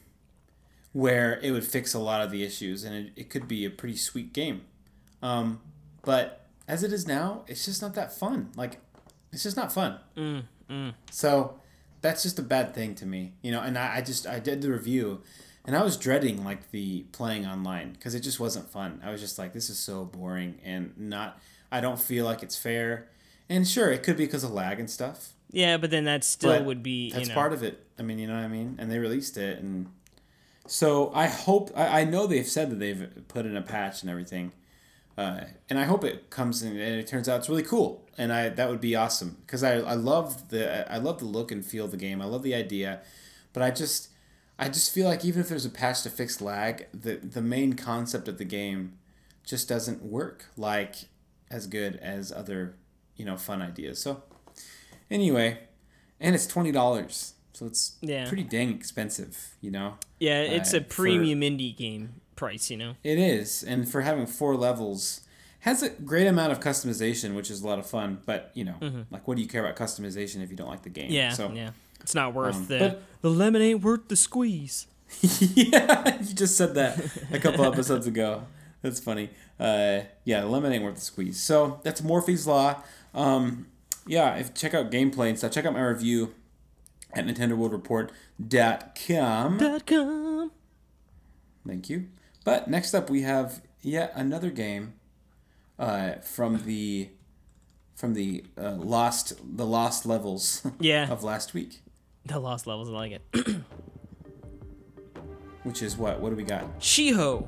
where it would fix a lot of the issues, and it, it could be a pretty sweet game. Um, but as it is now, it's just not that fun. Like, it's just not fun. Mm, So that's just a bad thing to me, you know. And I, I just I did the review, and I was dreading like the playing online because it just wasn't fun. I was just like, this is so boring and not. I don't feel like it's fair. And sure, it could be because of lag and stuff. yeah, but then that still But would be. That's know, part of it. I mean, you know what I mean. And they released it, and so I hope. I, I know they've said that they've put in a patch and everything. Uh, and I hope it comes in and it turns out it's really cool, and I that would be awesome because I, I love the I love the look and feel of the game. I love the idea, but I just I just feel like even if there's a patch to fix lag, the the main concept of the game just doesn't work like as good as other you know fun ideas. So anyway, and it's twenty dollars, so it's Yeah. pretty dang expensive, you know. Yeah, it's uh, a for- premium indie game price, you know. It is, and for having four levels, has a great amount of customization, which is a lot of fun. But you know, like, what do you care about customization if you don't like the game? Mm-hmm. Yeah, so yeah. It's not worth um, the but- the lemon ain't worth the squeeze. [laughs] yeah, you just said that a couple episodes ago. That's funny. Uh, yeah, lemon ain't worth the squeeze. So that's Morphies Law. Um, yeah, if check out gameplay and stuff. Check out my review at NintendoWorldReport.com. Dot com. Thank you. But next up, we have yet another game uh, from the from the uh, lost the lost levels [laughs] Yeah, of last week, the lost levels. I like it. [clears throat] which is what? What do we got? Shiho.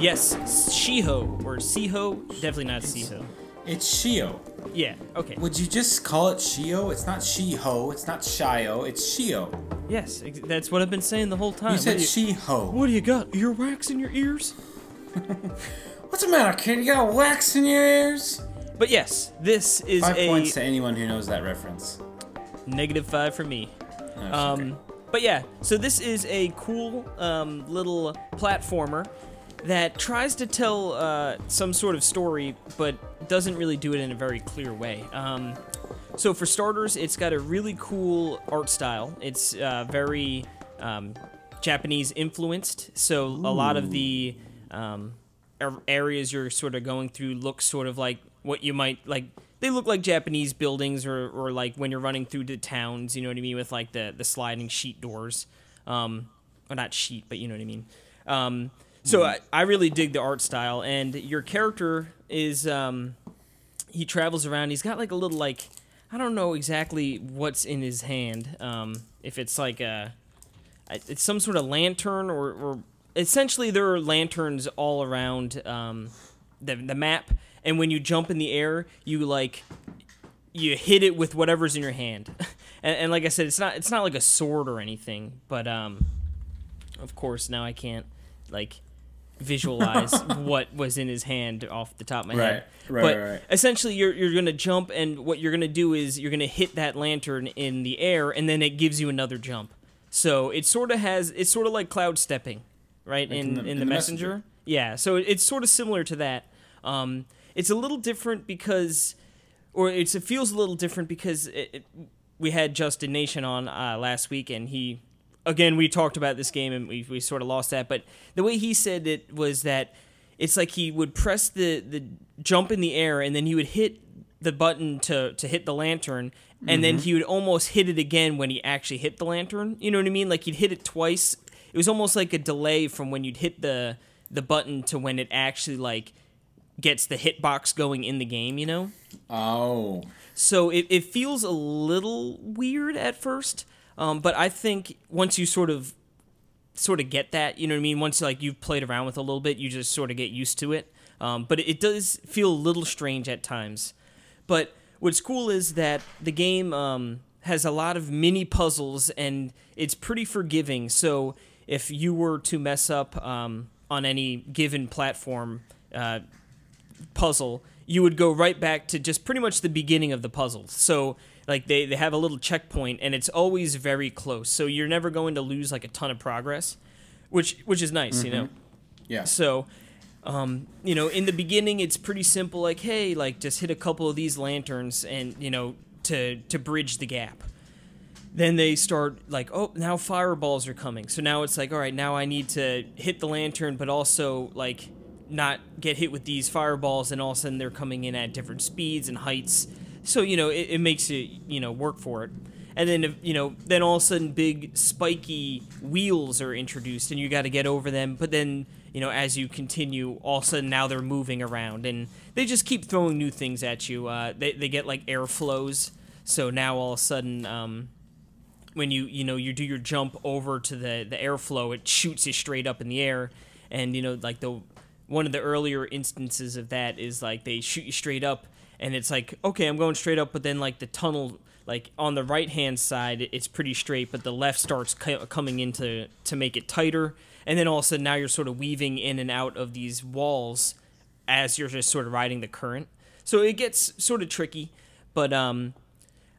Yes, Shiho or Siho. Definitely not Siho. It's Shio. Yeah. Okay. Would you just call it Shio? It's not Shiho. It's not Shio. It's Shio. Yes, ex- that's what I've been saying the whole time. You What said do you, what do you got? Earwax in your ears? [laughs] What's the matter, kid? You got wax in your ears? But yes, this is Five a points to anyone who knows that reference. negative five for me. No, it's okay. Um, but yeah, so this is a cool um, little platformer that tries to tell uh, some sort of story, but doesn't really do it in a very clear way. Um, so for starters, it's got a really cool art style. It's uh, very um, Japanese influenced, so a lot of the um, areas you're sort of going through look sort of like what you might like. They look like Japanese buildings, or, or like when you're running through the towns. You know what I mean with like the the sliding sheet doors, um, or not sheet, but you know what I mean. Um, so I, I really dig the art style, and your character is um, he travels around. He's got like a little like I don't know exactly what's in his hand. Um, if it's like a it's some sort of lantern or, or essentially there are lanterns all around um, the the map. And when you jump in the air, you like you hit it with whatever's in your hand, [laughs] and, and like I said, it's not it's not like a sword or anything, but um, of course now I can't like visualize [laughs] what was in his hand off the top of my head. Right, right, but right, right. essentially, you're you're gonna jump, and what you're gonna do is you're gonna hit that lantern in the air, and then it gives you another jump. So it sort of has it's sort of like cloud stepping, right? Like in in the- in, the, the messenger. Messenger. Yeah. So it's sort of similar to that. Um, it's a little different because, or it's it feels a little different because it, it, we had Justin Nation on uh, last week, and he again we talked about this game and we we sort of lost that, but the way he said it was that it's like he would press the the jump in the air and then he would hit the button to to hit the lantern and then mm-hmm. he would almost hit it again when he actually hit the lantern. You know what i mean? Like he'd hit it twice. It was almost like a delay from when you'd hit the the button to when it actually like gets the hitbox going in the game you know? Oh, so it, it feels a little weird at first, um, but I think once you sort of sort of get that, you know what I mean. Once like you've played around with it a little bit, you just sort of get used to it. Um, but it does feel a little strange at times. But what's cool is that the game um, has a lot of mini puzzles and it's pretty forgiving. So if you were to mess up um, on any given platform, uh, puzzle, you would go right back to just pretty much the beginning of the puzzle. So like they, they have a little checkpoint and it's always very close. So you're never going to lose like a ton of progress, which which is nice, you know. yeah. So um, you know, in the beginning it's pretty simple like hey, like just hit a couple of these lanterns and, you know, to to bridge the gap. Then they start like, oh, now fireballs are coming. So now it's like, all right, now I need to hit the lantern, but also like not get hit with these fireballs, and all of a sudden they're coming in at different speeds and heights. So you know, it, it makes it you know work for it. And then you know, then all of a sudden big spiky wheels are introduced, and you got to get over them. But then you know, as you continue, all of a sudden now they're moving around, and they just keep throwing new things at you. Uh, they they get like air flows. So now all of a sudden, um, when you you know you do your jump over to the the airflow, it shoots you straight up in the air, and you know like the one of the earlier instances of that is like they shoot you straight up, and it's like okay, I'm going straight up, but then like the tunnel like on the right hand side it's pretty straight, but the left starts co- coming into to make it tighter, and then all of a sudden now you're sort of weaving in and out of these walls as you're just sort of riding the current. So it gets sort of tricky, but um,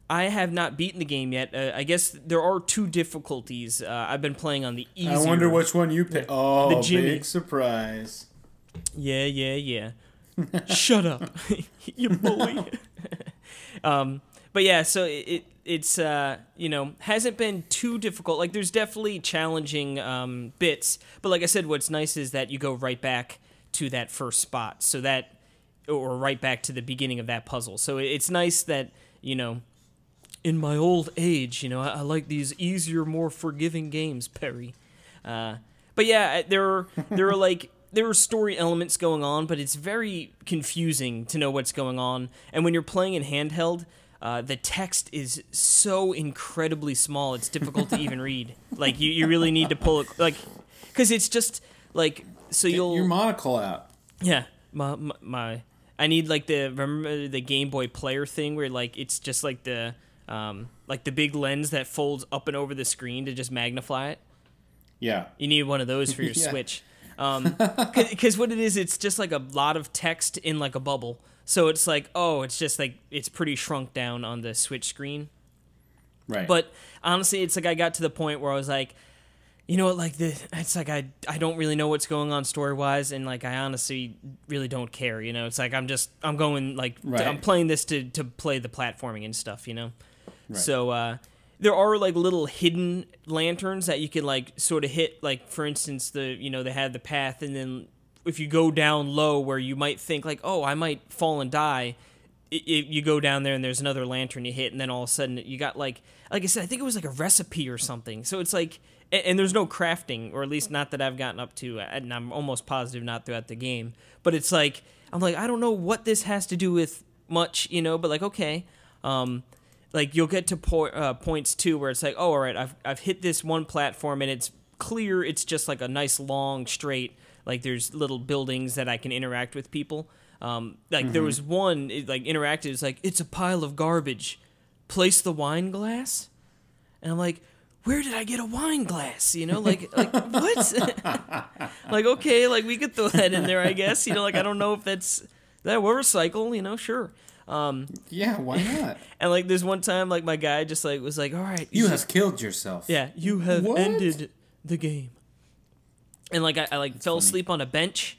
I have not beaten the game yet. Uh, I guess there are two difficulties. Uh, I've been playing on the easier. I wonder which one you pick. Oh, The Jimmy. big surprise. Yeah, yeah, yeah. Shut up, [laughs] you bully. [laughs] um, but yeah, so it, it it's uh you know hasn't been too difficult. Like there's definitely challenging um, bits, but like I said, what's nice is that you go right back to that first spot, so that or right back to the beginning of that puzzle. So it's nice that you know. In my old age, you know, I, I like these easier, more forgiving games, Perry. Uh, but yeah, there are there are like there are story elements going on, but it's very confusing to know what's going on. And when you're playing in handheld, uh, the text is so incredibly small; it's difficult to even [laughs] read. Like you, you really need to pull it like because it's just like so Get you'll your monocle out. yeah, my, my my I need like the remember the Game Boy Player thing where like it's just like the um like the big lens that folds up and over the screen to just magnify it. Yeah. You need one of those for your [laughs] Yeah. Switch. Um, [laughs] because what it is, it's just like a lot of text in like a bubble. So it's like, oh, it's just like it's pretty shrunk down on the Switch screen. Right. But honestly, it's like I got to the point where I was like, you know what, like the it's like I I don't really know what's going on story wise, and like I honestly really don't care. You know, it's like I'm just I'm going like Right. I'm playing this to to play the platforming and stuff. You know, Right. so uh, there are like little hidden lanterns that you can like sort of hit. Like for instance, the you know they have the path, and then if you go down low where you might think like, oh, I might fall and die. It, it, you go down there and there's another lantern you hit, and then all of a sudden you got like, like I said, I think it was like a recipe or something. So it's like, and, and there's no crafting, or at least not that I've gotten up to, and I'm almost positive not throughout the game. But it's like, I'm like, I don't know what this has to do with much, you know, but like, okay, um, like you'll get to po- uh, points too where it's like, oh, all right, I've I've hit this one platform and it's clear. It's just like a nice long straight. Like there's little buildings that I can interact with people. Um, like there was one it, like interactive. It's like it's a pile of garbage. Place the wine glass, and I'm like, where did I get a wine glass? You know, like [laughs] like what? [laughs] like okay, like we could throw that in there, I guess. You know, like I don't know if that's that will recycle. You know, sure. Um, Yeah, why [laughs] not? and like there's one time like my guy just like was like, all right, You have killed yourself. yeah, you have What? ended the game. And like I, I like fell funny. asleep on a bench,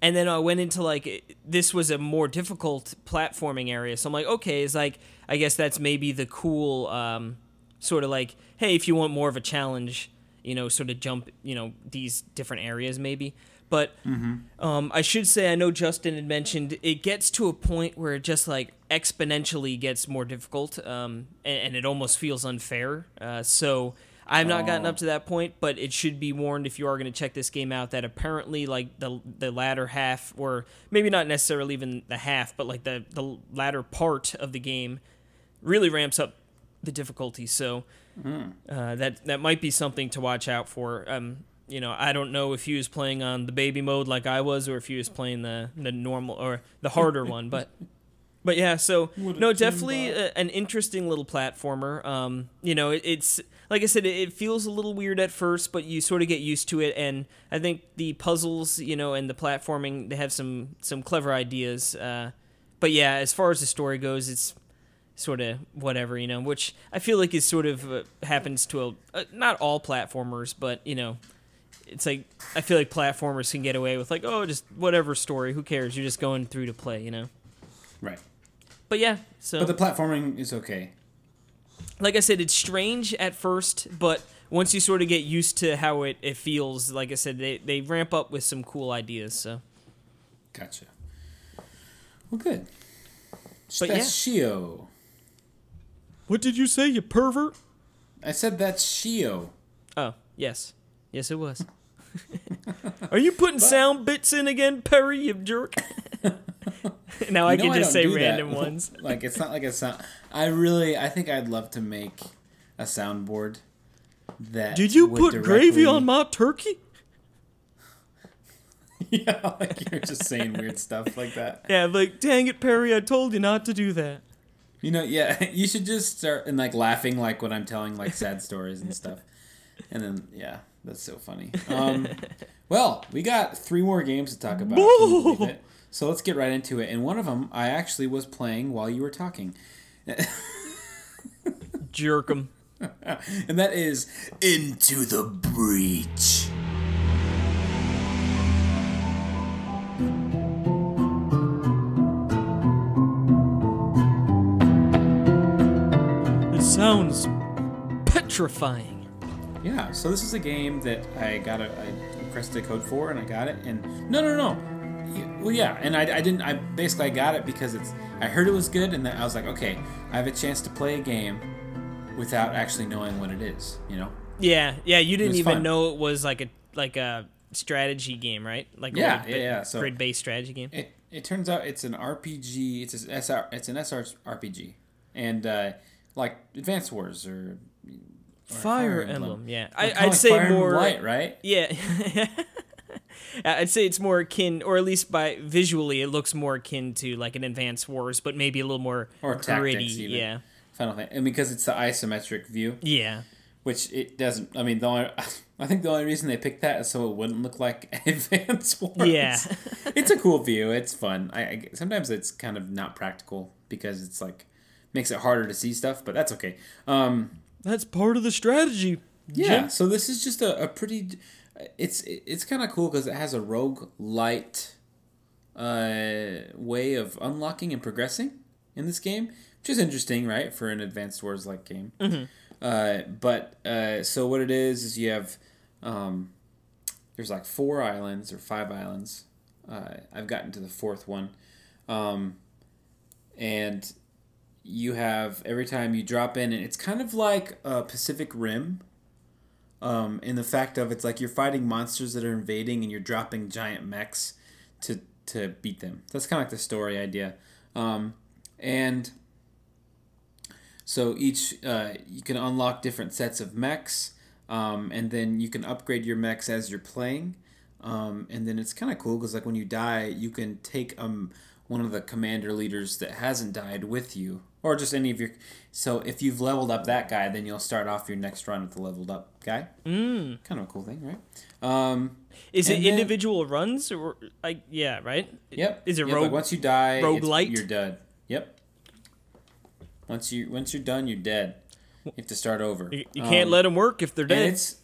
and then I went into like it- this was a more difficult platforming area. So I'm like, okay, it's like I guess that's maybe the cool um, sort of like, hey, if you want more of a challenge, you know, sort of jump, you know, these different areas maybe. But um, I should say, I know Justin had mentioned it gets to a point where it just like exponentially gets more difficult, um, and, and it almost feels unfair. Uh, so I've not gotten Oh. up to that point, but it should be warned if you are going to check this game out that apparently like the the latter half, or maybe not necessarily even the half, but like the the latter part of the game, really ramps up the difficulty. So uh, that that might be something to watch out for. Um, you know, I don't know if he was playing on the baby mode like I was, or if he was playing the the normal or the harder one. But [laughs] but yeah, so no, definitely a, an interesting little platformer. Um, you know, it, it's like I said, it, it feels a little weird at first, but you sort of get used to it. And I think the puzzles, you know, and the platforming, they have some some clever ideas. Uh, but yeah, as far as the story goes, it's sort of whatever, you know, which I feel like is sort of uh, happens to a uh, not all platformers, but you know, it's like I feel like platformers can get away with like, oh, just whatever story, who cares? You're just going through to play, you know. Right. But yeah, so But the platforming is okay. like I said, it's strange at first, but once you sort of get used to how it, it feels, like I said, they, they ramp up with some cool ideas. So Gotcha. Well, good. But that's yeah. Shio. what did you say, you pervert? I said that's Shio. Oh yes, yes it was. Are you putting sound bits in again, Perry? You jerk. [laughs] now I can just don't say do that. random ones. [laughs] like it's not like a sound. I really, I think I'd love to make a soundboard that. Did you put gravy on my turkey? [laughs] yeah, like you're just saying weird stuff like that. Yeah, like dang it, Perry! I told you not to do that. You know, yeah, you should just start and like laughing like when I'm telling like sad stories and stuff. And then yeah, that's so funny. Um, [laughs] well, we got three more games to talk about. Can you believe it? So let's get right into it. And one of them I actually was playing while you were talking. [laughs] Jerk 'em. and that is Into the Breach. It sounds petrifying. Yeah, so this is a game that I got a I requested a code for and I got it and no no no. Well yeah, and I, I didn't I basically I got it because it's I heard it was good and then I was like, okay, I have a chance to play a game without actually knowing what it is, you know? Yeah, yeah. You didn't even fun. know it was like a like a strategy game, right? Like Yeah, yeah, yeah, so- grid based strategy game. It it turns out it's an RPG. It's a SR. It's an SR RPG, and uh, like Advance Wars or, or Fire, Emblem. Yeah, I, I'd like say Fire Emblem more. Light, right? Yeah. [laughs] I'd say it's more akin, or at least by visually, it looks more akin to like an Advanced Wars, but maybe a little more Or gritty. Tactics, even. Yeah, Final Fantasy, and because it's the isometric view, yeah, which it doesn't. I mean, the only [laughs] I think the only reason they picked that is so it wouldn't look like [laughs] Advance Wars. Yeah. it's a cool view. It's fun. I, I sometimes it's kind of not practical because it's like makes it harder to see stuff, but that's okay. Um, that's part of the strategy. Yeah, Jim. so this is just a, a pretty. It's it's kind of cool because it has a rogue light uh, way of unlocking and progressing in this game, which is interesting, right, for an Advanced Wars like game. Uh, but uh, so what it is is you have um, there's like four islands or five islands. Uh, I've gotten to the fourth one, um, and you have every time you drop in, and it's kind of like a Pacific Rim um, in the fact of it's like you're fighting monsters that are invading and you're dropping giant mechs to to beat them. That's kind of like the story idea, um, and so each uh, you can unlock different sets of mechs, um, and then you can upgrade your mechs as you're playing. Um, and then it's kind of cool because like when you die, you can take um one of the commander leaders that hasn't died with you, or just any of your. So if you've leveled up that guy, then you'll start off your next run with the leveled up guy. Mm. Kind of a cool thing, right? Um, Is it then- individual runs or like yeah, right? Yep. Is it yep, rogue? like once you die, roguelite, You're dead. Yep. Once you once you're done, you're dead. You have to start over. You, you can't Um, let them work if they're dead. it's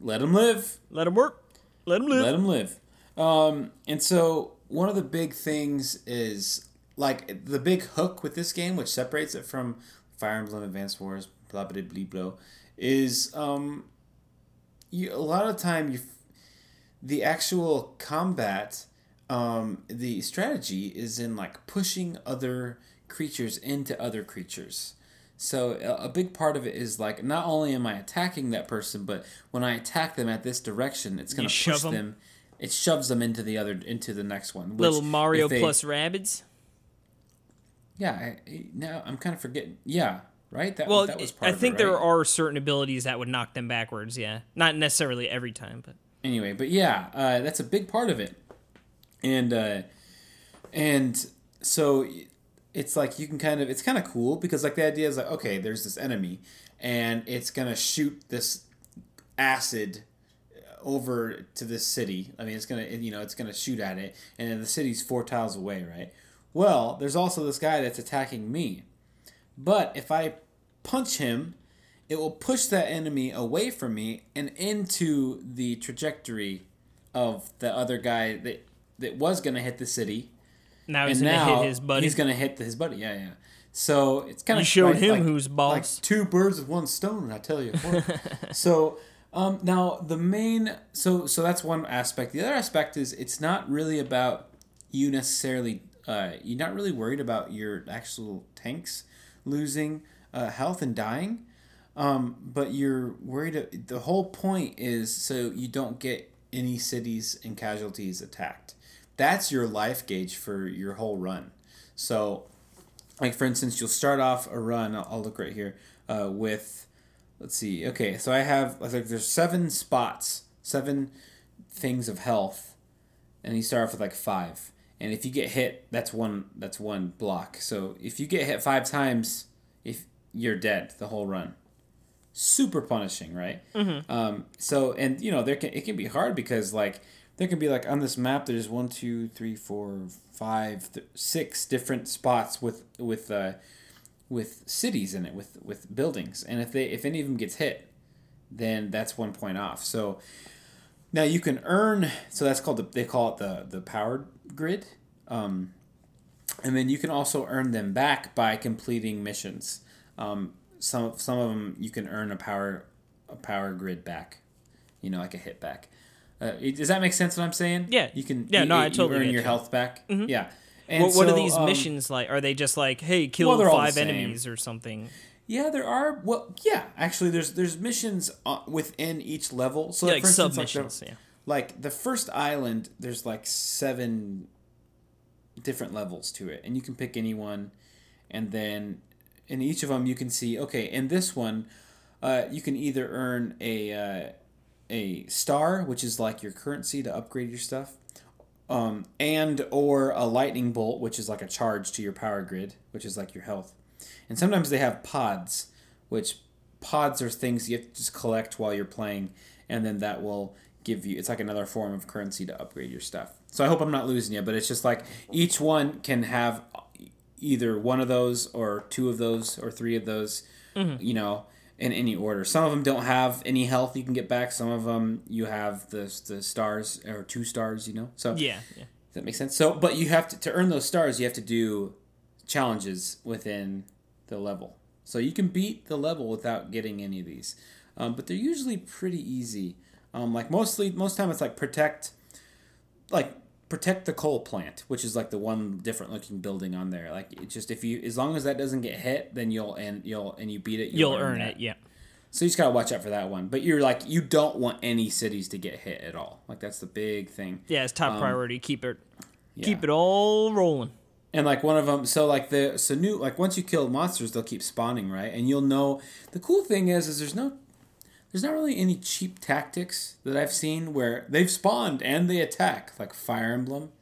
let them live. Let them work. Let them live. Let them live. Um, and so one of the big things is like the big hook with this game, which separates it from Fire Emblem Advanced Wars, blah blah blah blah, is um, you a lot of time you the actual combat, um, the strategy is in like pushing other creatures into other creatures. So a, big part of it is like not only am I attacking that person, but when I attack them at this direction, it's gonna shove push 'em? them. It shoves them into the other into the next one. which Little Mario they- plus Rabbids. Yeah, I, now I'm kind of forgetting. Yeah, right. That Well, that was part I of it, I think there right? are certain abilities that would knock them backwards. Yeah, not necessarily every time, but anyway, but yeah, uh, that's a big part of it, and uh, and so it's like you can kind of it's kind of cool because like the idea is like okay, there's this enemy, and it's gonna shoot this acid over to this city. I mean, it's gonna you know it's gonna shoot at it, and then the city's four tiles away, right? Well, there's also this guy that's attacking me, but if I punch him, it will push that enemy away from me and into the trajectory of the other guy that that was gonna hit the city. now he's and gonna now hit his buddy. he's gonna hit his buddy. Yeah, yeah. So it's kind You of showed like, him like- who's boss. Like two birds with one stone, I tell you. [laughs] so um, now the main so so that's one aspect. The other aspect is it's not really about you necessarily. Uh, you're not really worried about your actual tanks losing uh, health and dying, um, but you're worried. The whole point is so you don't get any cities and casualties attacked. That's your life gauge for your whole run. So like for instance you'll start off a run i'll, I'll look right here uh, with let's see okay so i have like there's seven spots seven things of health and you start off with like five. And if you get hit that's one that's one block. So if you get hit five times if you're dead the whole run. Super punishing right? Mm-hmm. um, so and you know there can it can be hard because like there can be like on this map there's one two three four five th- six different spots with with uh with cities in it with with buildings. And if they if any of them gets hit then that's one point off. So now you can earn so that's called the, they call it the the power grid. Um and then you can also earn them back by completing missions. Um some some of them you can earn a power a power grid back you know like a hit back. Uh, does that make sense what i'm saying? Yeah. you can Yeah, you, no, I you totally earn your you. health back? Yeah and what, what are these um, missions like? Are they just like, hey, kill well, they're all the five enemies or something? Yeah, there are. Well, yeah, actually, there's there's missions uh, within each level. So, Yeah, like, for instance, like the, yeah. like the first island, there's like seven different levels to it, and you can pick any one, and then in each of them you can see. Okay, in this one, uh, you can either earn a uh, a star, which is like your currency to upgrade your stuff, um, and or a lightning bolt, which is like a charge to your power grid, which is like your health. And sometimes they have pods, which pods are things you have to just collect while you're playing, and then that will give you. It's like another form of currency to upgrade your stuff. So I hope I'm not losing you, but it's just like each one can have either one of those or two of those or three of those. You know, in any order. Some of them don't have any health you can get back. Some of them you have the the stars or two stars. You know, so Yeah, yeah. does that makes sense? So, but you have to to earn those stars. You have to do challenges within the level. So you can beat the level without getting any of these, um, but they're usually pretty easy. Um, like mostly, most time it's like protect, like protect the coal plant, which is like the one different looking building on there. Like it's just if you, as long as that doesn't get hit, then you'll and you'll and you beat it, You'll earn that. it. Yeah. So you just gotta watch out for that one. But you're like you don't want any cities to get hit at all. Like that's the big thing. Yeah, it's top priority. Keep it, keep Um, it all rolling. And like one of them, so like the so new like once you kill monsters, they'll keep spawning, right? And you'll know. The cool thing is, is there's no, there's not really any cheap tactics that I've seen where they've spawned and they attack, like Fire Emblem.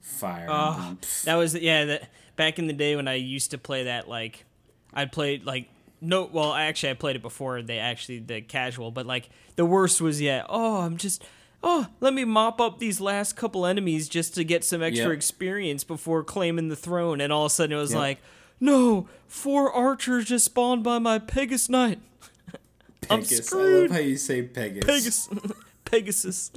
Fire Oh, Emblem. That was yeah. That back in the day when I used to play that, like I played like no. Well, actually, I played it before they actually the casual, but like the worst was yeah. Oh, I'm just. Oh, let me mop up these last couple enemies just to get some extra Yep. experience before claiming the throne. And all of a sudden it was Yep. like, no, four archers just spawned by my Pegasus Knight. I'm Pegasus. I love how you say Pegasus. Pegasus. [laughs] Pegasus.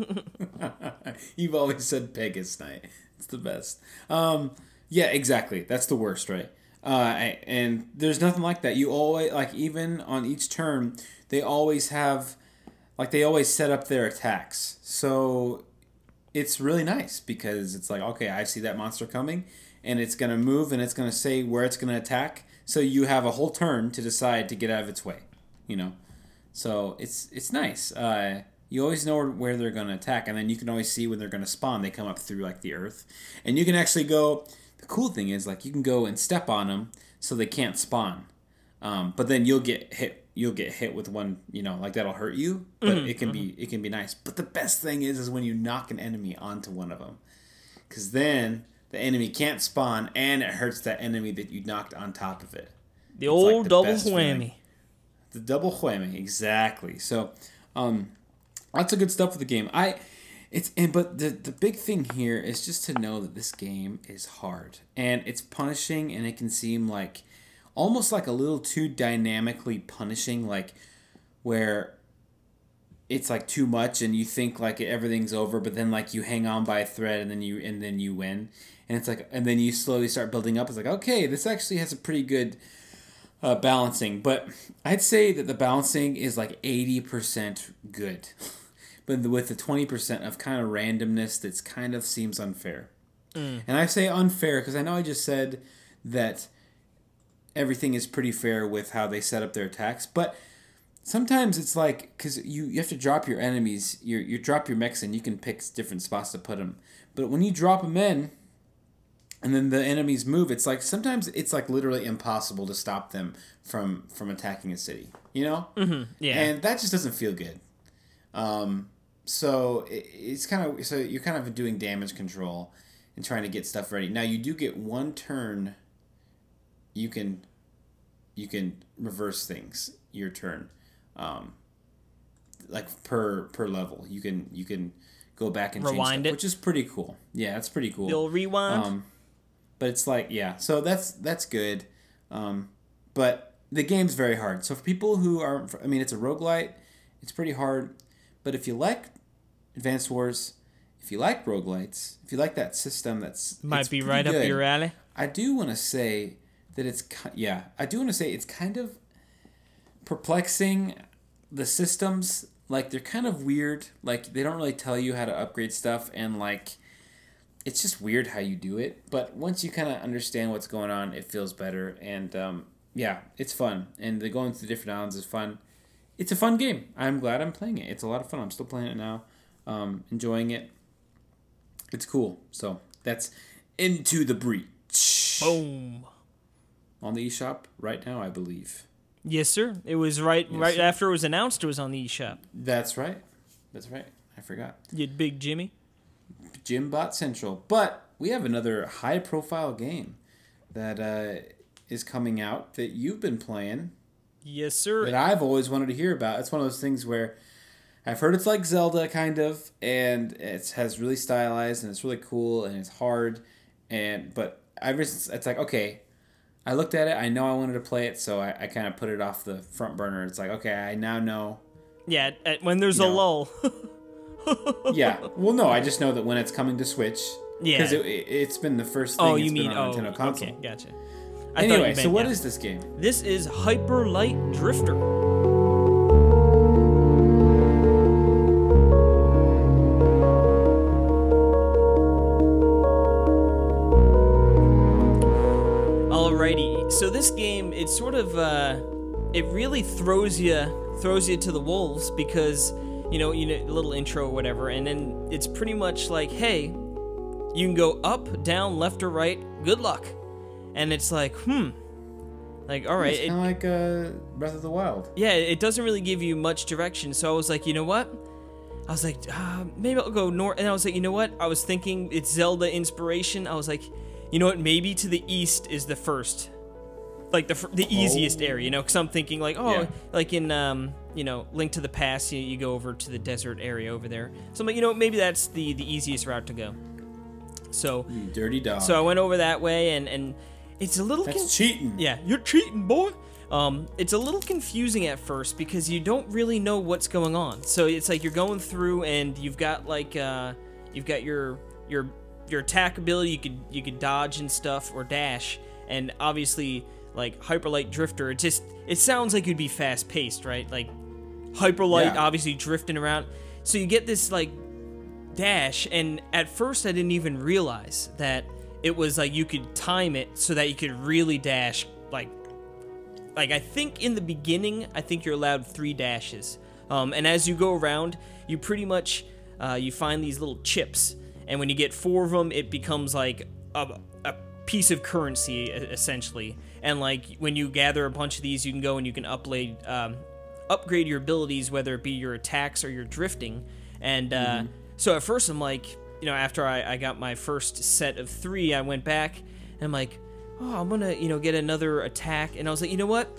[laughs] You've always said Pegasus Night. It's the best. Um, yeah, exactly. That's the worst, right? Uh, and there's nothing like that. You always like even on each turn, they always have like they always set up their attacks. So it's really nice because it's like okay, I see that monster coming, and it's gonna move and it's gonna say where it's gonna attack. So you have a whole turn to decide to get out of its way. You know. So it's it's nice. Uh, you always know where, they're going to attack, and then you can always see when they're going to spawn. They come up through like the earth, and you can actually go. The cool thing is like you can go and step on them so they can't spawn, um, but then you'll get hit. You'll get hit with one, you know, like that'll hurt you, but it can be it can be nice. But the best thing is is when you knock an enemy onto one of them, because then the enemy can't spawn, and it hurts that enemy that you knocked on top of it. The like old the double whammy. feeling. The double whammy, exactly. So, um, lots of good stuff with the game. I, it's and but the the big thing here is just to know that this game is hard and it's punishing and it can seem like almost like a little too dynamically punishing, like where it's like too much and you think like everything's over, but then like you hang on by a thread and then you and then you win. And it's like, and then you slowly start building up. It's like, okay, this actually has a pretty good uh, balancing, but I'd say that the balancing is like 80% good. [laughs] but with the 20% of kind of randomness that's kind of seems unfair. And I say unfair because I know I just said that everything is pretty fair with how they set up their attacks, but sometimes it's like because you, you have to drop your enemies, you, you drop your mechs and you can pick different spots to put them. But when you drop them in, and then the enemies move it's like sometimes it's like literally impossible to stop them from from attacking a city you know mm-hmm. Yeah. and that just doesn't feel good um so it, it's kind of so you're kind of doing damage control and trying to get stuff ready now you do get one turn you can you can reverse things your turn um like per per level you can you can go back and change Rewind stuff, it? which is pretty cool yeah that's pretty cool You'll rewind. um, but it's like yeah, so that's that's good. Um, but the game's very hard. So for people who are, I mean, it's a roguelite. It's pretty hard. But if you like Advanced Wars, if you like roguelites, if you like that system, that's Might be right up your alley. I do want to say that it's yeah, I do want to say it's kind of perplexing the systems like they're kind of weird like they don't really tell you how to upgrade stuff and like it's just weird how you do it but once you kind of understand what's going on it feels better and um, yeah it's fun and the going to the different islands is fun it's a fun game i'm glad i'm playing it it's a lot of fun i'm still playing it now um, enjoying it it's cool so that's into the breach Boom. on the eShop right now, I believe. Yes, sir. It was right right sir. after it was announced. It was on the eShop. That's right. That's right. I forgot. You big Jimmy. Gymbot Central. But we have another high profile game that uh, is coming out that you've been playing Yes, sir. that I've always wanted to hear about. It's one of those things where I've heard it's like Zelda kind of, and it has really stylized and it's really cool and it's hard, and but ever since it's like okay, I looked at it, I know I wanted to play it, so I, I kind of put it off the front burner. It's like okay, I now know. yeah, when there's a No. lull. [laughs] [laughs] Yeah, well, no, I just know that when it's coming to Switch, Yeah. because it, it's been the first thing. oh, it's you mean on oh, Nintendo console. okay, gotcha. I Anyway, you so meant, what yeah. is this game? This is Hyper Light Drifter. Alrighty, so this game it sort of uh, it really throws you throws you to the wolves because you know you know little intro or whatever, and then it's pretty much like, hey, you can go up, down, left or right. Good luck, and it's like, hmm, like all right, It's kind of like uh, Breath of the Wild. yeah, it doesn't really give you much direction. So I was like, you know what? I was like, uh, maybe I'll go north. And I was like, you know what? I was thinking it's Zelda inspiration. I was like, you know what? Maybe to the east is the first, like the the easiest area. You know, because I'm thinking like, oh, Yeah. like in um, you know, Link to the Past, you, you go over to the desert area over there. So I'm like, you know, maybe that's the the easiest route to go. So dirty dog. so I went over that way, and and it's a little That's con- cheating. yeah, you're cheating, boy. Um, it's a little confusing at first because you don't really know what's going on. So it's like you're going through and you've got like uh, you've got your your your attack ability. You could you could dodge and stuff or dash, and obviously like hyperlight drifter. It just it sounds like you'd be fast paced, right? Like hyperlight, Yeah. obviously drifting around. So you get this like dash and at first I didn't even realize that it was like you could time it so that you could really dash like like I think in the beginning I think you're allowed three dashes um, and as you go around you pretty much uh, you find these little chips and when you get four of them it becomes like a, a piece of currency essentially and like when you gather a bunch of these you can go and you can upgrade um, upgrade your abilities whether it be your attacks or your drifting. And uh, so at first i'm like you know after I, I got my first set of three i went back and i'm like oh i'm gonna you know get another attack. And i was like you know what?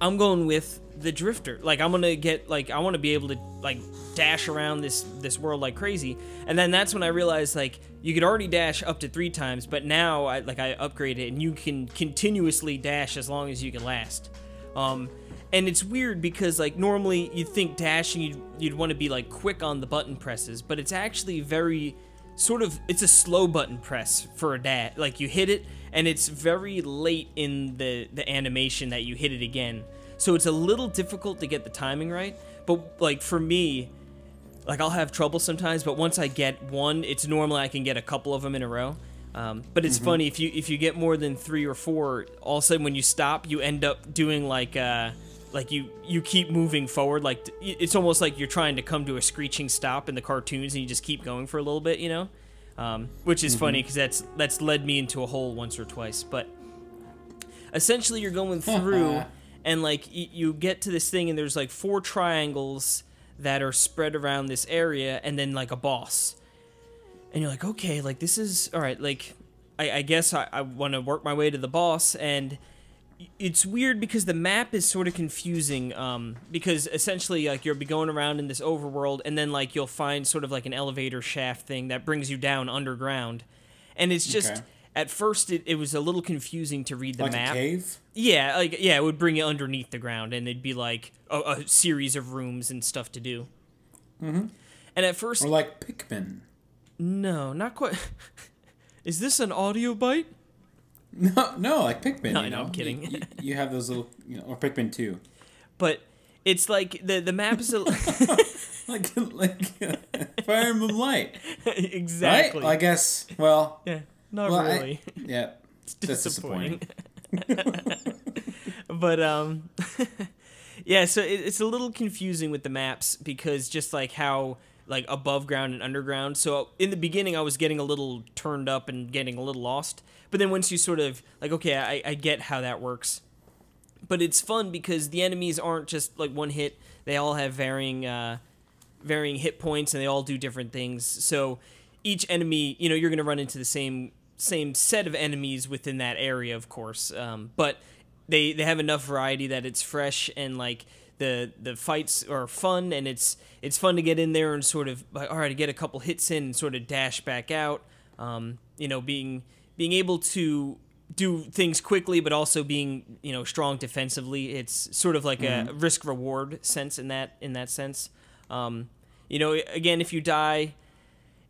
I'm going with the drifter. Like i'm gonna get like i want to be able to like dash around this this world like crazy. And then that's when i realized like you could already dash up to three times but now i like i upgraded it and you can continuously dash as long as you can last. Um and it's weird because like normally you'd think dashing you'd, you'd want to be like quick on the button presses but it's actually very sort of it's a slow button press for a dash like you hit it and it's very late in the the animation that you hit it again so it's a little difficult to get the timing right but like for me like I'll have trouble sometimes, but once I get one, it's normally I can get a couple of them in a row. Um, but it's funny if you if you get more than three or four, all of a sudden when you stop, you end up doing like uh like you you keep moving forward. Like it's almost like you're trying to come to a screeching stop in the cartoons, and you just keep going for a little bit, you know. Um, which is funny because that's that's led me into a hole once or twice. But essentially, you're going [laughs] through, and like y- you get to this thing, and there's like four triangles that are spread around this area, and then like a boss. And you're like, okay, like this is all right. Like, I, I guess I, I want to work my way to the boss, and it's weird because the map is sort of confusing. Um, because essentially, like you'll be going around in this overworld, and then like you'll find sort of like an elevator shaft thing that brings you down underground, and it's just. Okay. At first, it, it was a little confusing to read the like map. a cave. Yeah, like yeah, it would bring you underneath the ground, and it'd be like a, a series of rooms and stuff to do. Mm-hmm. And at first, Or like Pikmin. no, not quite. [laughs] Is this an audio bite? No, no, like Pikmin. No, you no, know? I'm kidding. You, you- [laughs] you have those little, you know, or Pikmin too. But it's like the the map is a, [laughs] [laughs] Like, like Fire Emblem Light, exactly. right? I guess. Well, yeah, not well, I- really. yeah, it's that's disappointing. but um, yeah. So it, it's a little confusing with the maps because just like how like above ground and underground. So in the beginning, I was getting a little turned up and getting a little lost. But then once you sort of like, okay, I, I get how that works. But it's fun because the enemies aren't just like one hit; they all have varying uh, varying hit points, and they all do different things. So each enemy, you know, you're going to run into the same same set of enemies within that area, of course. Um, but they they have enough variety that it's fresh and like the the fights are fun, and it's it's fun to get in there and sort of like, all right, get a couple hits in and sort of dash back out. Um, you know, being being able to do things quickly, but also being you know strong defensively. It's sort of like a risk reward sense in that in that sense. Um, you know, again, if you die,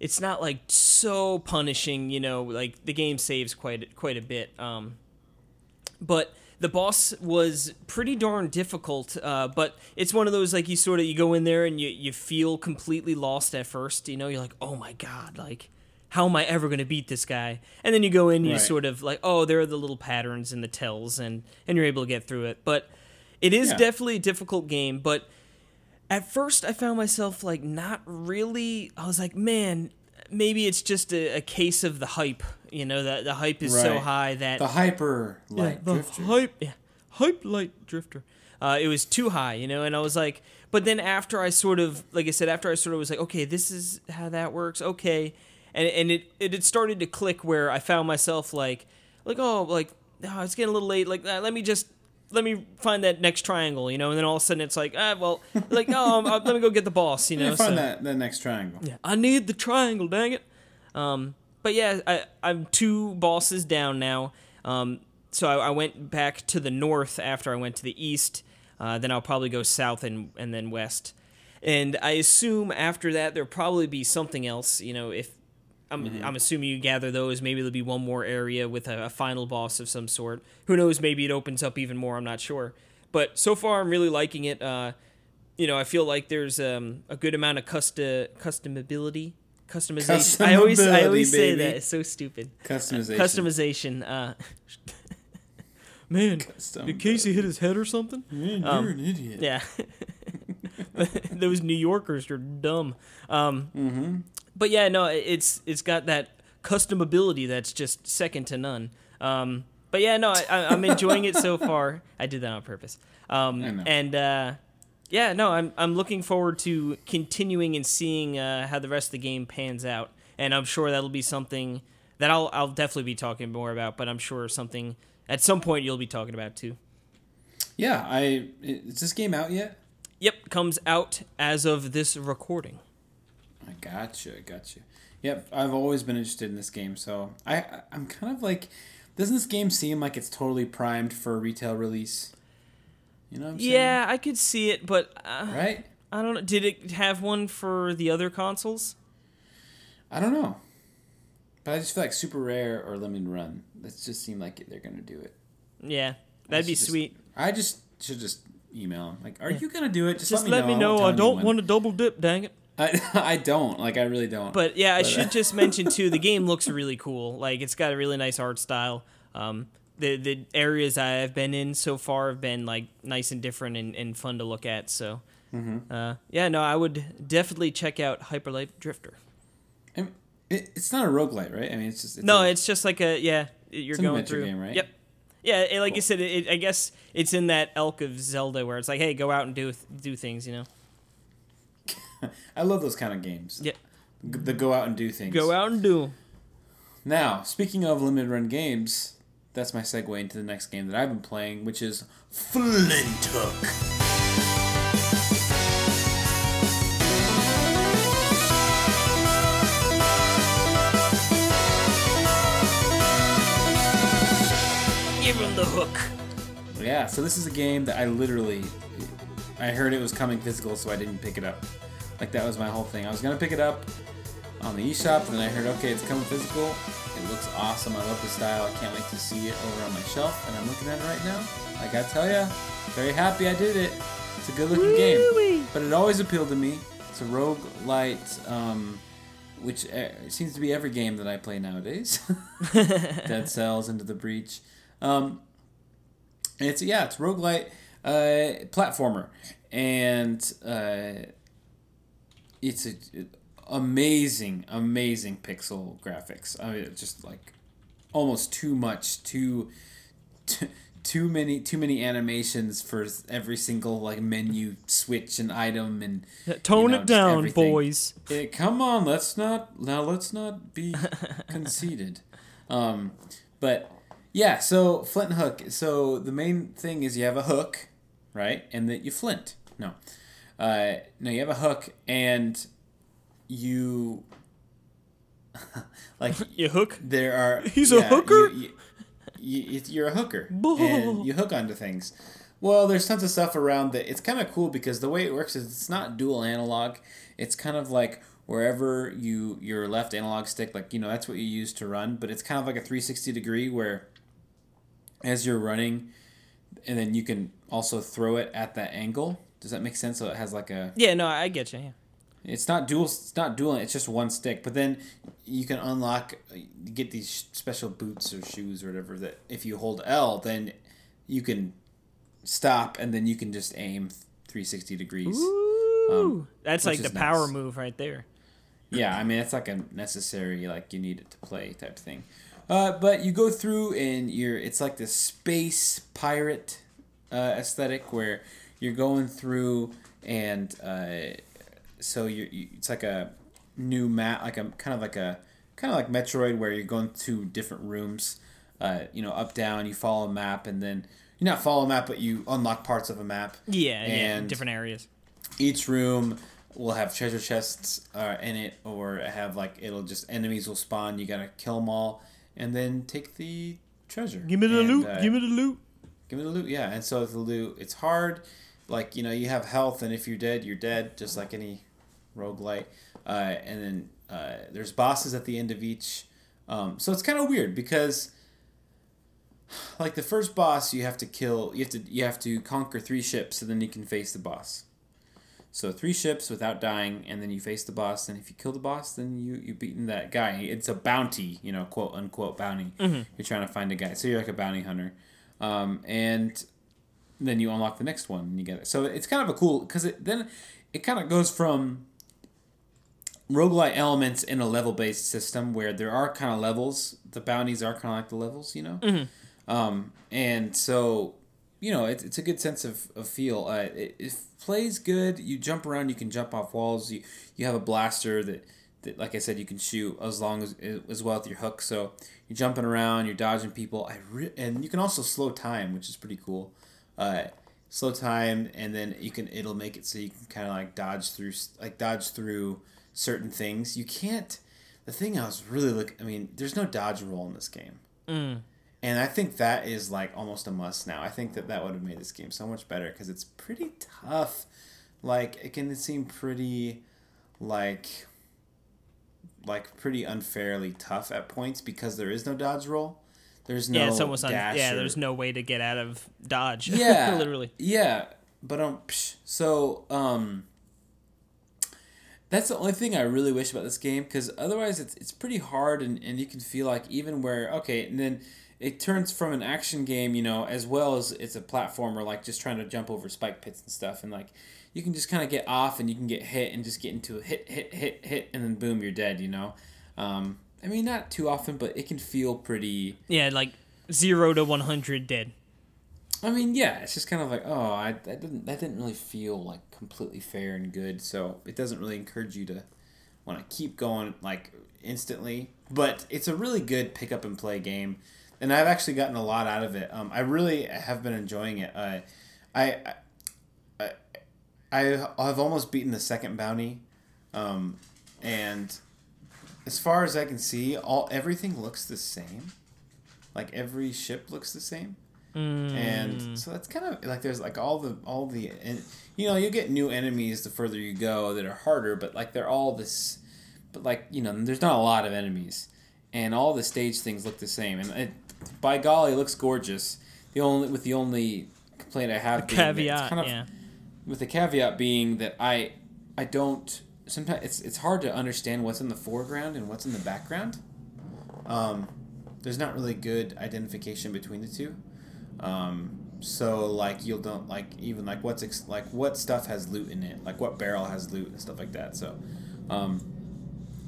it's not like so punishing. You know, like the game saves quite quite a bit. Um, but the boss was pretty darn difficult. Uh, but it's one of those like you sort of you go in there and you you feel completely lost at first. You know, you're like, oh my god, like how am I ever going to beat this guy? And then you go in, and you Right. sort of like, oh, there are the little patterns and the tells, and and you're able to get through it. But it is Yeah. definitely a difficult game. But at first, I found myself like not really. I was like, man, maybe it's just a, a case of the hype. You know, that the hype is so high that the hyper light the drifter. hype, yeah, hype light drifter. Uh, it was too high, you know, and I was like, But then after I sort of, like I said, after I sort of was like, okay, this is how that works. Okay, and and it it had started to click where I found myself like like oh like oh, it's getting a little late. Like uh, let me just let me find that next triangle, you know. And then all of a sudden it's like ah well like no, uh, let me go get the boss, you know. Yeah, find so- that that next triangle. yeah, I need the triangle, dang it. Um, but yeah, I, I'm two bosses down now. Um, so I, I went back to the north after I went to the east. Uh, then I'll probably go south and and then west. And I assume after that there'll probably be something else. You know, if I'm I'm assuming you gather those, maybe there'll be one more area with a, a final boss of some sort. Who knows? Maybe it opens up even more. I'm not sure. But so far, I'm really liking it. Uh, you know, I feel like there's um, a good amount of custom customability, customization. I always I always say baby. that. It's so stupid. Customization. Customization. Uh, [laughs] man, Custom- did Casey hit his head or something? Man, Um, you're an idiot. Yeah. [laughs] Those New Yorkers are dumb. Um, Mm-hmm. But yeah, no, it's it's got that customability that's just second to none. Um, but yeah, no, I, I'm enjoying it so [laughs] far. I did that on purpose. Um, and uh, yeah, no, I'm I'm looking forward to continuing and seeing uh, how the rest of the game pans out. And I'm sure that'll be something that I'll I'll definitely be talking more about. But I'm sure something at some point you'll be talking about too. Yeah, I is this game out yet? Yep, comes out as of this recording. I gotcha, I gotcha. Yep, I've always been interested in this game, so I I- I'm kind of like, doesn't this game seem like it's totally primed for a retail release? You know what I'm saying? Yeah, I could see it, but uh, Right? I don't know. Did it have one for the other consoles? I don't know, but I just feel like super rare or limited run. That just seem like they're gonna do it. Yeah, that'd be just- sweet. I just should just email them. Like, are you gonna do it? Just, Just let me know. I don't want to double dip. Dang it! [laughs] I I don't like. I really don't. But yeah, I But, uh, should just mention too. The game looks really cool. Like it's got a really nice art style. Um, the the areas I've been in so far have been like nice and different and, and fun to look at. So, Mm-hmm. uh, yeah, no, I would definitely check out Hyper Light Drifter. It's not a roguelite, right? I mean, it's just it's no, a- it's just like a yeah. You're It's going adventure through. game, right? Yep. Yeah, it, like you said, it, it, I guess it's in that elk of Zelda where it's like, hey, go out and do do things. You know. [laughs] I love those kind of games. Yeah. G- The go out and do things. Go out and do. Now, speaking of limited run games, that's my segue into the next game that I've been playing, which is Flinthook. Give him the hook. Yeah, so this is a game that I literally, I heard it was coming physical, so I didn't pick it up. Like that was my whole thing. I was gonna pick it up on the eShop, and then I heard, okay, it's coming physical. It looks awesome. I love the style. I can't wait to see it over on my shelf, and I'm looking at it right now. I gotta tell ya, very happy I did it. It's a good looking game, but it always appealed to me. It's a roguelite, um, which uh, seems to be every game that I play nowadays. [laughs] Dead Cells, [laughs] Into the Breach. Um, and it's yeah, it's roguelite uh, platformer, and uh, it's a, amazing, amazing pixel graphics. I mean, just like almost too much, too, too, too many, too many animations for every single like menu switch and item and Tone know, it down, everything. boys. Eh, come on, let's not now. Let's not be [laughs] conceited. Um, but yeah, so flint and hook. So the main thing is you have a hook, right, and that you flint. No, uh, no, you have a hook and you [laughs] like [laughs] You hook. there are. He's a hooker? You, you, you, you're a hooker, [laughs] Bull. and you hook onto things. Well, there's tons of stuff around that. It's kind of cool because the way it works is it's not dual analog. It's kind of like wherever you your left analog stick, like you know, that's what you use to run. But it's kind of like a 360 degree where, as you're running, and then you can also throw it at that angle. Does that make sense? So it has like a Yeah, no, I get you. Yeah. It's not dual. It's not dual. It's just one stick. But then you can unlock, get these special boots or shoes or whatever. That if you hold L, then you can stop, and then you can just aim 360 degrees. Ooh, that's Um, which like the is power move right there. Yeah, I mean it's like a necessary, like you need it to play type thing. Uh, but you go through and you're. It's like this space pirate uh, aesthetic where you're going through and uh, so you, it's like a new map, like a kind of like a kind of like Metroid, where you're going to different rooms. Uh, you know, up down. You follow a map, and then you not follow a map, but you unlock parts of a map. Yeah, yeah, And- different areas. Each room will have treasure chests uh, in it, or have like it'll just enemies will spawn. You gotta kill them all, and then take the treasure. Give me the And, loot. uh, Give me the loot. Give me the loot, yeah. And so the loot, it's hard. Like, you know, you have health, and if you're dead, you're dead, just like any roguelite. Uh, and then uh, there's bosses at the end of each. Um, so it's kind of weird because, like, the first boss, you have to kill, you have to, you have to conquer three ships, and then you can face the boss. So three ships without dying, and then you face the boss. And if you kill the boss, then you you beaten that guy. It's a bounty, you know, quote unquote bounty. You're trying to find a guy, so you're like a bounty hunter, um, and then you unlock the next one and you get it. So it's kind of a cool because it then it kind of goes from roguelite elements in a level based system where there are kind of levels. The bounties are kind of like the levels, you know. Um, and so you know it's, it's a good sense of, of feel. Uh, it, it plays good. You jump around. You can jump off walls. You you have a blaster that. That, like I said, you can shoot as long as as well with your hook. So you're jumping around, you're dodging people. I re- and you can also slow time, which is pretty cool uh, slow time, and then you can it'll make it so you can kind of like dodge through like dodge through certain things. You can't. The thing I was really look. I mean, there's no dodge roll in this game, Mm. and I think that is like almost a must now. I think that that would have made this game so much better because it's pretty tough. Like it can seem pretty, like. Like pretty unfairly tough at points because there is no dodge roll. There's no yeah, it's almost un- yeah. or- There's no way to get out of dodge. [laughs] yeah literally. yeah but um psh, so um that's the only thing i really wish about this game because otherwise it's, it's pretty hard and, and you can feel like even where okay and then it turns from an action game you know as well as it's a platformer like just trying to jump over spike pits and stuff and like you can just kind of get off and you can get hit and just get into a hit hit hit hit and then boom you're dead you know um i mean not too often but it can feel pretty Yeah, like zero to one hundred dead. I mean, yeah, it's just kind of like, oh, I that didn't that didn't really feel like completely fair and good, so it doesn't really encourage you to want to keep going like instantly. But it's a really good pick up and play game, and I've actually gotten a lot out of it. Um, I really have been enjoying it. Uh, I, I, I, I've almost beaten the second bounty, um, and as far as I can see, all everything looks the same. Like every ship looks the same Mm. and so that's kind of like there's like all the all the you know you get new enemies the further you go that are harder but like they're all this but like you know there's not a lot of enemies and all the stage things look the same and it, by golly it looks gorgeous the only with the only complaint i have it's caveat. kind of, yeah. with the caveat being that i i don't sometimes it's it's hard to understand what's in the foreground and what's in the background um there's not really good identification between the two um, so like you'll don't like even like what's ex- like what stuff has loot in it, like what barrel has loot and stuff like that. So, um,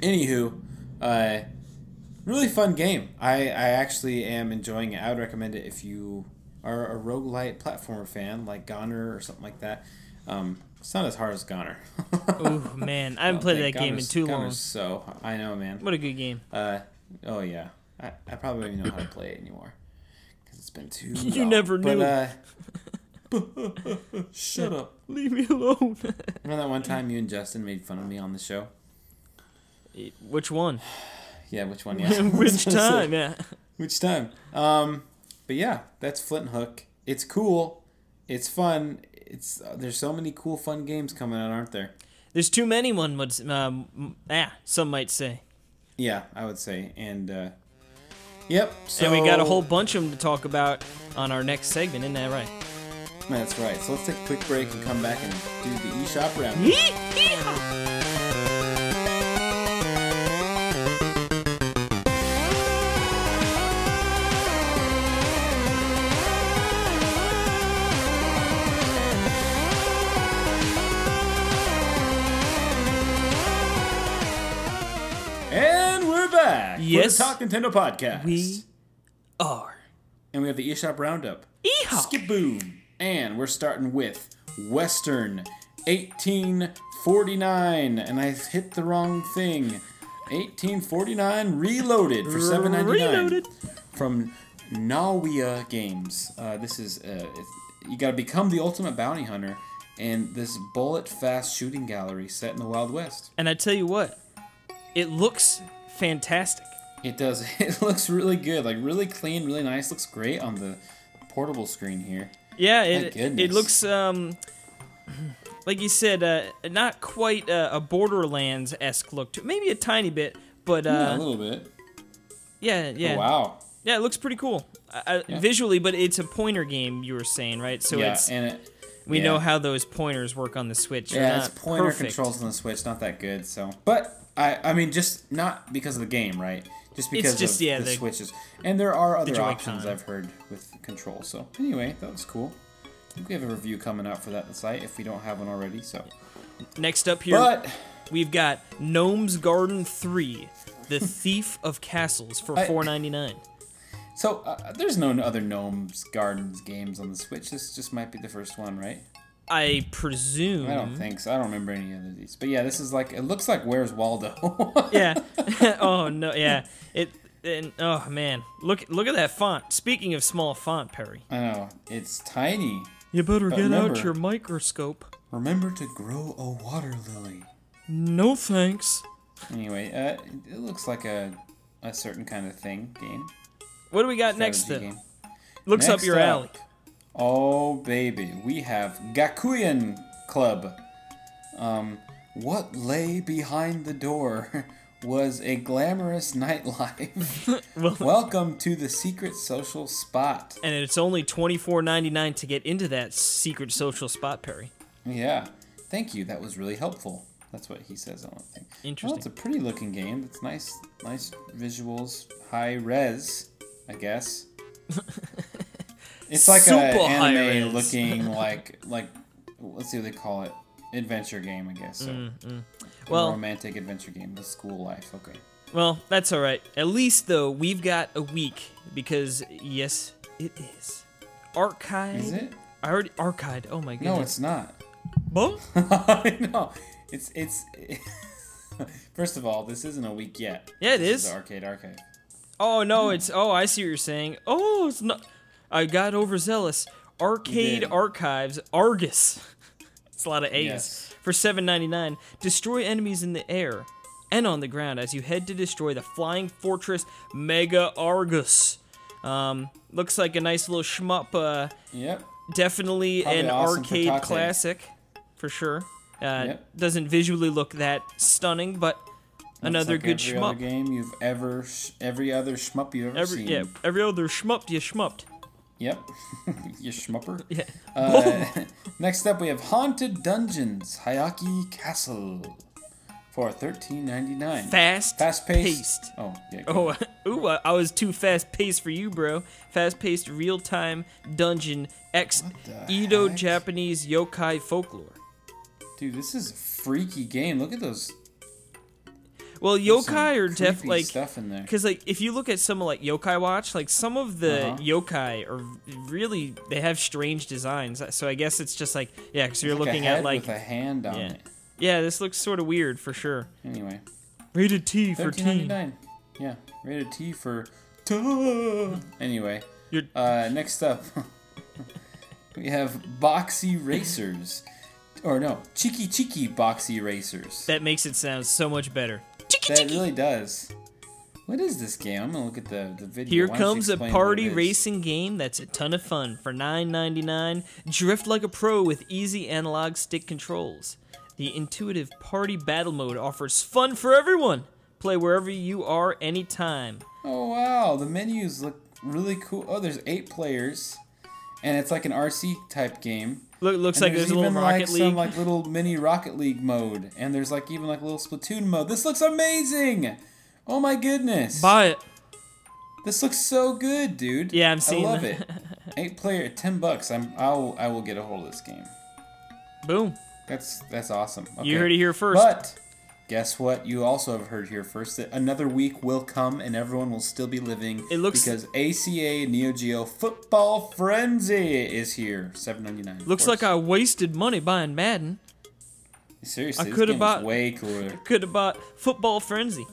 anywho, uh, really fun game. I I actually am enjoying it. I would recommend it if you are a roguelite platformer fan like GoNNER or something like that. Um, it's not as hard as GoNNER. Oh man, I haven't [laughs] played that game in too long. So I know, man. What a good game. Uh, oh yeah. I, I probably don't even know how to play it anymore it's been too. [laughs] You long. never But, knew. uh, [laughs] shut up. Leave me alone. [laughs] Remember that one time you and Justin made fun of me on the show? Which one? [sighs] Yeah, which one? Yeah. Which time? Yeah. Which time? Um, but yeah, that's Flint and Hook. It's cool. It's fun. It's uh, there's so many cool, fun games coming out, aren't there? There's too many. One would. Um, ah, some might say. Yeah, I would say. And uh, yep. So and we got a whole bunch of them to talk about on our next segment. Isn't that right? That's right. So let's take a quick break and come back and do the eShop round. The Talk Nintendo podcast. We are. and we have the eShop roundup. Yeehaw! Skip boom. And we're starting with Western 1849, and I hit the wrong thing. 1849 Reloaded for 7.99 Reloaded. from Nawia Games. Uh, this is uh, it's- you got to become the ultimate bounty hunter in this bullet fast shooting gallery set in the Wild West. And I tell you what, it looks fantastic. It does. [laughs] It looks really good, like really clean, really nice. Looks great on the portable screen here. Yeah, it it looks um [clears throat] like you said, uh, not quite uh, a Borderlands esque look to it. maybe a tiny bit, but yeah, a uh, little bit. yeah, yeah, Oh, wow. yeah, it looks pretty cool uh, uh, Yeah. visually. But it's a pointer game, you were saying, right? So yeah, it's and it. we yeah. know how those pointers work on the Switch. They're Yeah, it's pointer perfect. controls on the Switch, not that good. So, but I, I mean, just not because of the game, right? Just because just, of yeah, the, the- Switches, and there are other Joy-Con. options I've heard with control. So, anyway, that was cool. I think we have a review coming out for that the site if we don't have one already. So, Next up here, but we've got Gnome's Garden Three: The Thief of Castles for four ninety nine. so uh, there's no other Gnomes Gardens games on the Switch. This just might be the first one, right? I presume. I don't think so. I don't remember any of these. But yeah, this is like it looks like Where's Waldo. [laughs] yeah. [laughs] [laughs] oh no. Yeah. It. And oh man, look look at that font. Speaking of small font, Perry. I know it's tiny. You better But get out your microscope. Remember to grow a water lily. No thanks. Anyway, uh, it looks like a a certain kind of thing game. What do we got next? Then? game. Looks up Next your alley. Oh baby, we have Gakuen Club. Um, what lay behind the door [laughs] was a glamorous [laughs] nightlife. [laughs] Well, Welcome to the secret social spot. and it's only twenty four ninety nine to get into that secret social spot, Perry. Yeah, thank you. That was really helpful. That's what he says on the thing. Well, Interesting. it's a pretty looking game. It's nice, nice visuals, high res, I guess. It's like Super a anime looking [laughs] like like let's see what they call it adventure game I guess so. A Mm, Well- romantic adventure game with school life. Okay. Well, that's all right. At least though, we've got a week because yes, it is. Archive. Is it? I already archived. Oh my goodness. No, it's not. [laughs] No, no, it's it's. [laughs] First of all, this isn't a week yet. Yeah, it This is. the arcade archive. Oh no, it's oh I see what you're saying. Oh, it's not. I got overzealous. Arcade. Archives Argus. [laughs] it's a lot of A's Yes. for 7.99. Destroy enemies in the air and on the ground as you head to destroy the flying fortress Mega Argus. Um, looks like a nice little shmup. Uh, Yep. definitely Probably an awesome arcade Tate. classic for sure. Uh, Yep. Doesn't visually look that stunning, but another like good every shmup. Other game you've ever, every other shmup you've ever Every seen. yeah, every other shmup you shmupped. Yep. [laughs] you schmupper. [laughs] Yeah. Uh, [laughs] next up, we have Haunted Dungeons Hyakki Castle for thirteen ninety nine. Fast, Fast paced. paced. Oh, yeah. Oh, ooh, I was too fast paced for you, bro. Fast paced, real time dungeon X the Edo heck? Japanese yokai folklore. Dude, this is a freaky game. Look at those. Well, yokai are def like stuff in there. because like if you look at someone like Yokai Watch, like some of the Uh-huh. yokai are really they have strange designs. So I guess it's just like yeah, because you're Like looking at like a hand on yeah. it. yeah, this looks sort of weird for sure. Anyway, Rated T for teen. Yeah, rated T for. Tuh. Anyway, You're- uh, next up, [laughs] we have Boxy Racers, or no, Cheeky Cheeky Boxy Racers. That makes it sound so much better. That really does. What is this game? I'm gonna look at the the video. Here Why comes a party racing game that's a ton of fun for $9.99. Drift like a pro with easy analog stick controls. The intuitive party battle mode offers fun for everyone. Play wherever you are anytime. Oh wow, the menus look really cool. Oh, there's eight players, and it's like an RC type game. Look, looks And like there's, a little even Rocket like League. some like little mini Rocket League mode, and there's like even like a little Splatoon mode. This looks amazing. Oh my goodness. Buy it. This looks so good, dude. Yeah, I'm seeing I love it. [laughs] Eight player, ten bucks. I'm I'll I will get a hold of this game. Boom. That's that's awesome. You heard it here first. But guess what? You also have heard here first that another week will come and everyone will still be living. It looks- because ACA Neo Geo Football Frenzy is here. Seven ninety nine. Looks like I wasted money buying Madden. Seriously, I coulda bought- way cooler. Could have bought Football Frenzy,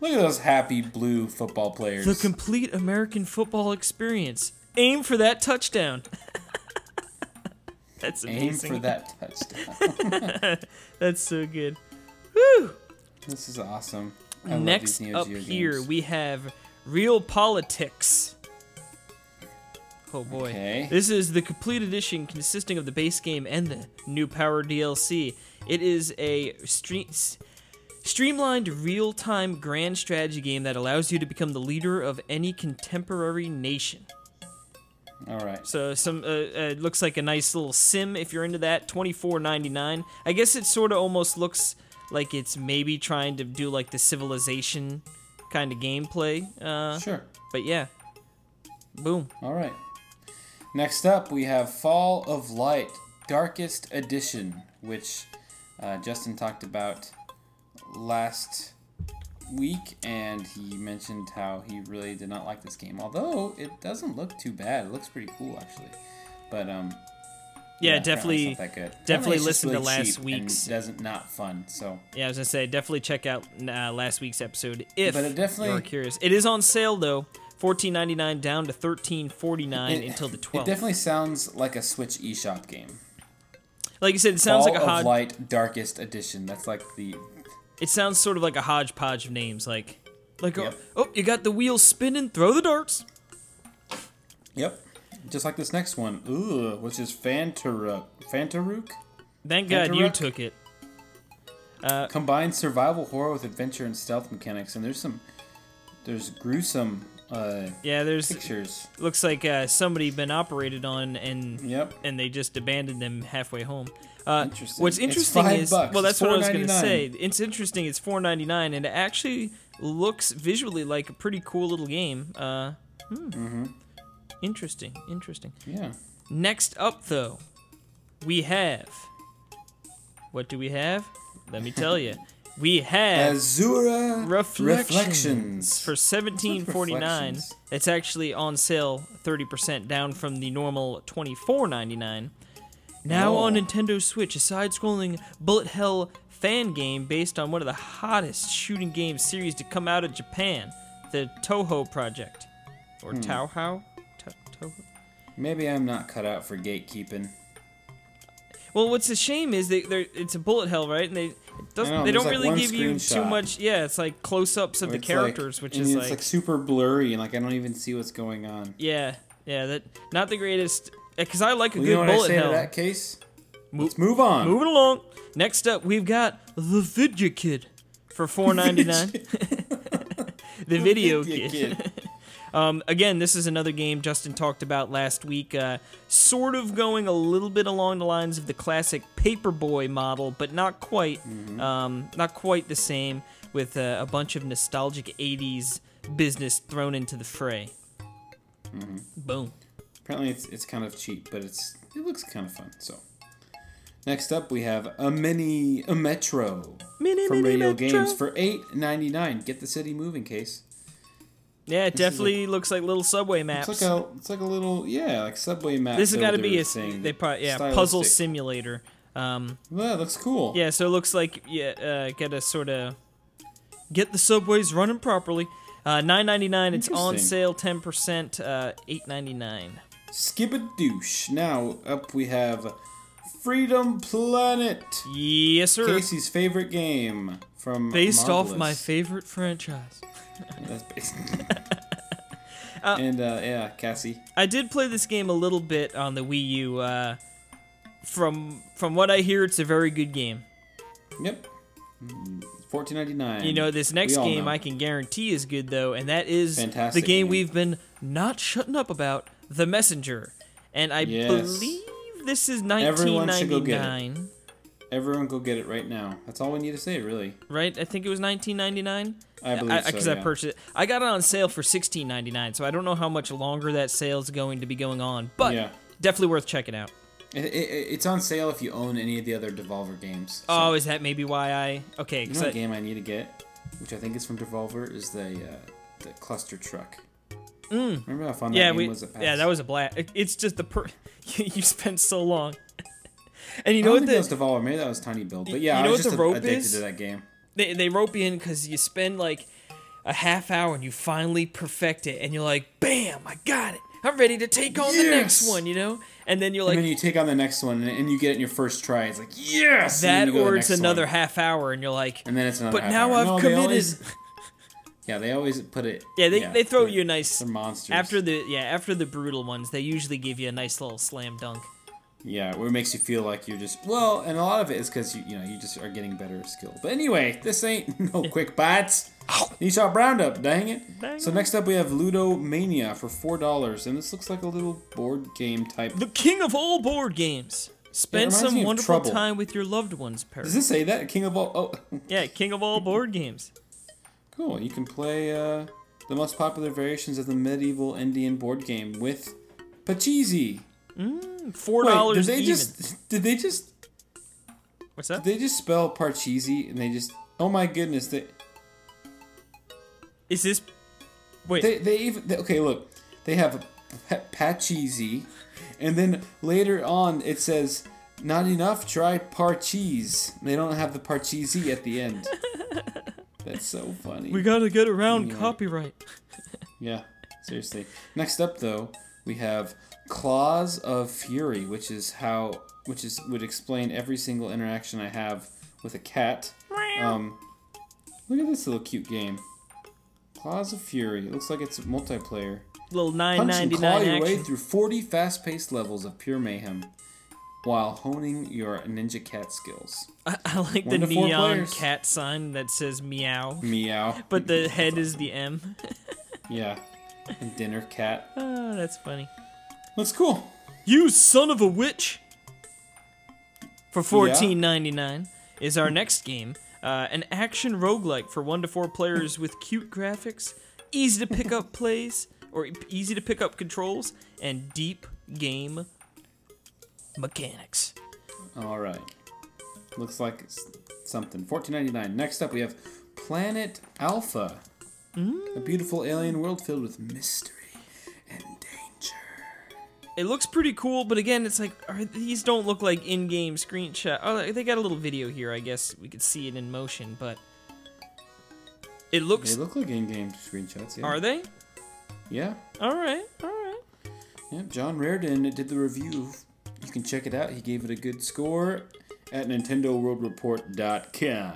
Look at those happy blue football players. the complete American football experience. Aim for that touchdown. [laughs] That's amazing. Aim for that [laughs] touchdown. [laughs] That's so good. Woo! this is awesome. I Next up here, games. we have Real Politics. Oh boy. Okay. This is the complete edition consisting of the base game and the new Power DLC. It is a stre- s- streamlined real time grand strategy game that allows you to become the leader of any contemporary nation. All right. So some uh, uh, looks like a nice little sim if you're into that. Twenty four ninety nine. I guess it sort of almost looks like it's maybe trying to do like the civilization kind of gameplay. Uh, Sure. but yeah, boom. All right. Next up, we have Fall of Light Darkest Edition, which uh, Justin talked about last week, and he mentioned how he really did not like this game. Although it doesn't look too bad, it looks pretty cool actually. But um, Yeah, apparently definitely. not that good. definitely Apparently it's just listen to really last cheap and week's- Doesn't not fun. So Yeah, I was gonna say definitely check out uh, last week's episode if But it definitely- you're curious. It is on sale though, fourteen ninety nine down to thirteen forty nine until the twelfth. it definitely sounds like a Switch eShop game. Like you said, it sounds Fall like a of. Light Darkest Edition. That's like the It sounds sort of like a hodgepodge of names, like like Yep. oh, oh you got the wheels spinning, throw the darts. Yep. Just like this next one. Ooh, which is Fantaruk. Fantaruk? Thank God you took it. Combines survival horror with adventure and stealth mechanics, and there's some there's gruesome uh, Yeah, there's pictures. looks like uh, somebody been operated on and Yep. and they just abandoned them halfway home. Uh, Interesting. What's It's interesting is bucks. well, that's what I was going to say. It's interesting. It's four ninety nine, and it actually looks visually like a pretty cool little game. Uh, hmm. Mm-hmm. Interesting. Interesting. Yeah. Next up, though, we have. What do we have? Let me tell you. [laughs] We have Azure Reflections, Reflections. for seventeen forty nine. It's actually on sale thirty percent down from the normal twenty four ninety nine. Now Oh. on Nintendo Switch, a side-scrolling bullet hell fan game based on one of the hottest shooting game series to come out of Japan, the Toho Project, or Hmm. Touhou. Maybe I'm not cut out for gatekeeping. Well, what's a shame is they they're it's a bullet hell, right? And they it doesn't know, they don't like really give you too much. Yeah, it's like close-ups of the It's like- characters, which is it's like, like super blurry and like I don't even see what's going on. yeah, yeah, that not the greatest. Eh, because I like a Well, good you know what I bullet say hell. to that case? Mo- Let's move on. Moving along. Next up, we've got the Vidya Kid for [laughs] four ninety nine. [laughs] the video kid. Um, again, this is another game Justin talked about last week. Uh, sort of going a little bit along the lines of the classic Paperboy model, but not quite. Mm-hmm. Um, not quite the same. With uh, a bunch of nostalgic '80s business thrown into the fray. Mm-hmm. Boom. Apparently, it's it's kind of cheap, but it's it looks kind of fun. So, next up we have a mini a Metro Mini, from mini Radio Metro. Games for eight ninety nine. Get the city moving, case. Yeah, it This a- definitely looks like little subway maps. It's like a it's like a little yeah like subway map. This has got to be a thing. they probably yeah puzzle simulator. Um, Well, that looks cool. yeah, so it looks like yeah, uh, gotta sort of get the subways running properly. Uh, Nine ninety nine. It's on sale, ten percent. Uh, Eight ninety nine. douche. Now up we have Freedom Planet. Yes, sir. Casey's favorite game from Based off my favorite franchise. That's based. and uh, yeah, Cassie. I did play this game a little bit on the Wii U. Uh, from from what I hear, it's a very good game. Yep. Fourteen ninety nine. You know, this next game know. I can guarantee is good though, and that is Fantastic the game, game. we've been not shutting up about, The Messenger. And I Yes. believe this is Everyone should go get it. 1999, Everyone go get it right now. That's all we need to say, really. right? I think it was 1999. I believe so. Because yeah. I purchased it. I got it on sale for 16.99, so I don't know how much longer that sale is going to be going on, but Yeah. definitely worth checking out. It, it, it's on sale if you own any of the other Devolver games. So, Oh, is that maybe why I? Okay, you know I- game I need to get, which I think is from Devolver, is the uh, the Clustertruck. Mm. Remember how fun that yeah, game we was at PAX? yeah that was a blast. It's just the per [laughs] you spent so long. And you know what the that was Devolver. Maybe that was tinyBuild. But yeah, you I was what the just rope addicted is? to that game. they, they rope you in because you spend like a half hour and you finally perfect it and you're like bam i got it i'm ready to take on the next one you know and then you're like and then you take on the next one, and, you get it in your first try. It's like yes. that you go to the or it's another one. half hour and you're like And then it's another. but half now hour. i've No, committed always- [laughs] yeah, they always put it. yeah they, they throw you a nice They're monsters. after the yeah after the brutal ones they usually give you a nice little slam dunk Yeah, where it makes you feel like you're just well, and a lot of it is because you you know you just are getting better skill. But anyway, this ain't [laughs] no [laughs] quick bites. You saw Roundup, dang it. Dang so next up we have Ludo Mania for four dollars, and this looks like a little board game type. the king of all board games spend some wonderful time with your loved ones Perry. Does it say that King of all? Oh, [laughs] yeah king of all board games cool. You can play uh, the most popular variations of the medieval Indian board game with Pachisi. Four Wait, did dollars they even just did they just what's that did they just spell Parcheesi and they just oh my goodness they is this wait They they even they, okay. Look, they have pa- Pachisi, and then later on it says not enough. Try Parcheese. They don't have the Parcheesi at the end. [laughs] That's so funny. we gotta get around Anyway. copyright [laughs] yeah, seriously. Next up though, we have Claws of Fury, which is how which is would explain every single interaction I have with a cat. Um, look at this little cute game. Claws of Fury. It looks like it's a multiplayer. little nine ninety nine. Punch and claw your way through 40 fast-paced levels of pure mayhem while honing your ninja cat skills. I, I like One the to four neon players. cat sign that says meow, Meow. [laughs] but the head is the M. [laughs] Yeah. And dinner cat. oh, that's funny. Looks cool. You son of a witch! For fourteen ninety nine is our next game, uh, an action roguelike for one to four players with cute graphics, easy to pick up plays or easy to pick up controls, and deep game mechanics. All right. Looks like it's something. 14.99. Next up we have Planet Alpha. A beautiful alien world filled with mystery and. It looks pretty cool, but again, it's like are, these don't look like in-game screenshot. Oh, they got a little video here. I guess we could see it in motion, but it looks... They look like in-game screenshots. Yeah. Are they? Yeah. All right, all right. Yeah, John Rairdin did the review. You can check it out. He gave it a good score at NintendoWorldReport.com.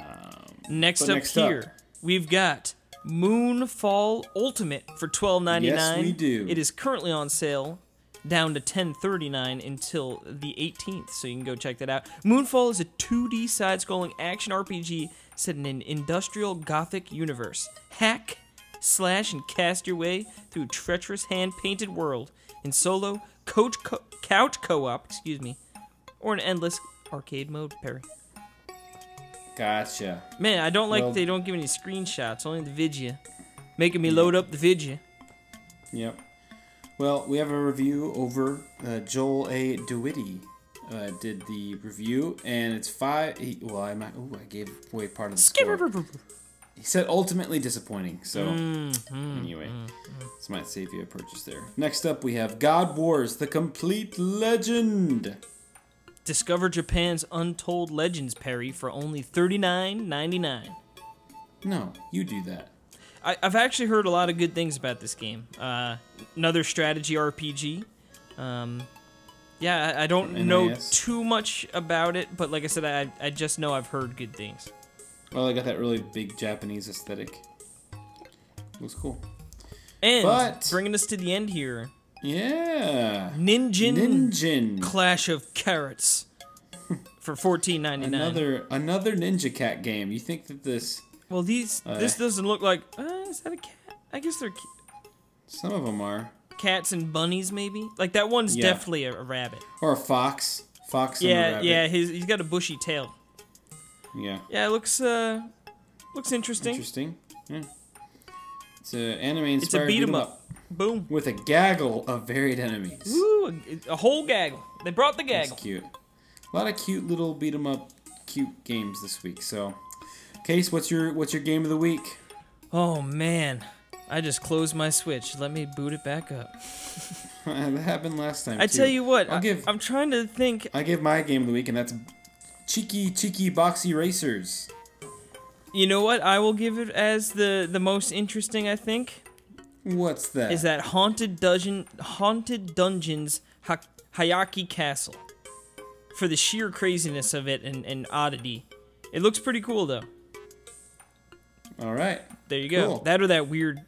Next But up next up- here, we've got Moonfall Ultimate for twelve ninety nine. Yes, we do. It is currently on sale, down to ten thirty nine until the eighteenth. So you can go check that out. Moonfall is a two D side scrolling action RPG set in an industrial gothic universe. Hack, slash, and cast your way through a treacherous hand painted world in solo, coach co- couch co op, excuse me, or an endless arcade mode. Perry. Gotcha. Man, I don't like Well- they don't give any screenshots, only the vidya. Making me load up the vidya. Yep. Well, we have a review over uh, Joel A. DeWitte. Uh, did the review, and it's five. He, well, I might. Oh, I gave away part of the score. He said ultimately disappointing. So anyway, this might save you a purchase there. Next up, we have God Wars: The Complete Legend. Discover Japan's untold legends, Perry, for only thirty nine ninety nine. No, you do that. I, I've actually heard a lot of good things about this game. Uh, another strategy RPG. Um, yeah, I, I don't From know too much about it, but like I said, I, I just know I've heard good things. Well, I got that really big Japanese aesthetic. Looks cool. And But- bringing us to the end here, Yeah. Ninjin Ninjin. Clash of Carrots [laughs] for fourteen ninety nine. Another another Ninja Cat game. You think that this Well, these Uh, this doesn't look like. Uh, is that a cat? I guess they're ca- some of them are cats and bunnies, maybe. Like that one's Yeah. definitely a, a rabbit. or a fox. Fox and a Yeah, rabbit. yeah. His he's got a bushy tail. Yeah. Yeah, it looks uh looks interesting. Interesting. Yeah. It's an anime It's a inspired beat 'em up. Boom. with a gaggle of varied enemies. Ooh, A, a whole gaggle. They brought the gaggle. That's cute. A lot of cute little beat 'em up, cute games this week. So, Case, what's your what's your game of the week? Oh man, I just closed my Switch. Let me boot it back up. [laughs] that happened last time. I too. tell you what, I'll I, give I'm trying to think. I give my game of the week, and that's cheeky cheeky boxy racers. You know what? I will give it as the the most interesting. I think What's that? is that haunted dungeon, haunted dungeons, ha- Hyakki Castle, for the sheer craziness of it and, and oddity. It looks pretty cool though. All right. There you go. Cool. That or that weird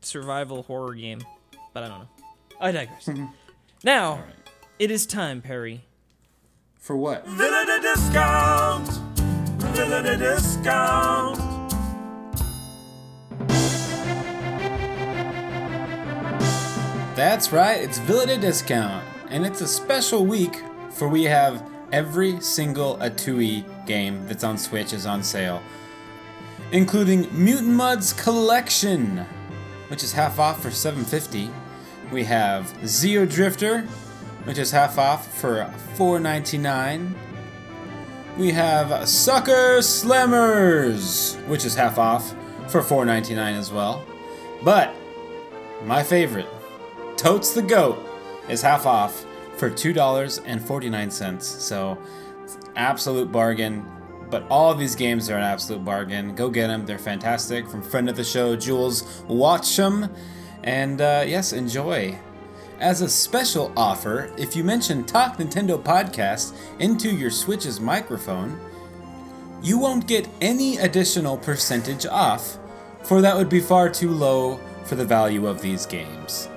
survival horror game, but I don't know. I digress. [laughs] now All right. it is time, Perry. For what? Villainy discount. Villainy discount. That's right, it's Villada Discount, and it's a special week for we have every single Atui game that's on Switch is on sale, including Mutant Mudds Collection, which is half off for 750. We have Xeodrifter, which is half off for 4.99. We have Sucker Slammers, which is half off for 4.99 as well. But my favorite, Totes the Goat is half off for $2.49. So, absolute bargain. But all of these games are an absolute bargain. Go get them. They're fantastic. From friend of the show, Jools Watsham. And uh, yes, enjoy. As a special offer, if you mention Talk Nintendo Podcast into your Switch's microphone, you won't get any additional percentage off, for that would be far too low for the value of these games.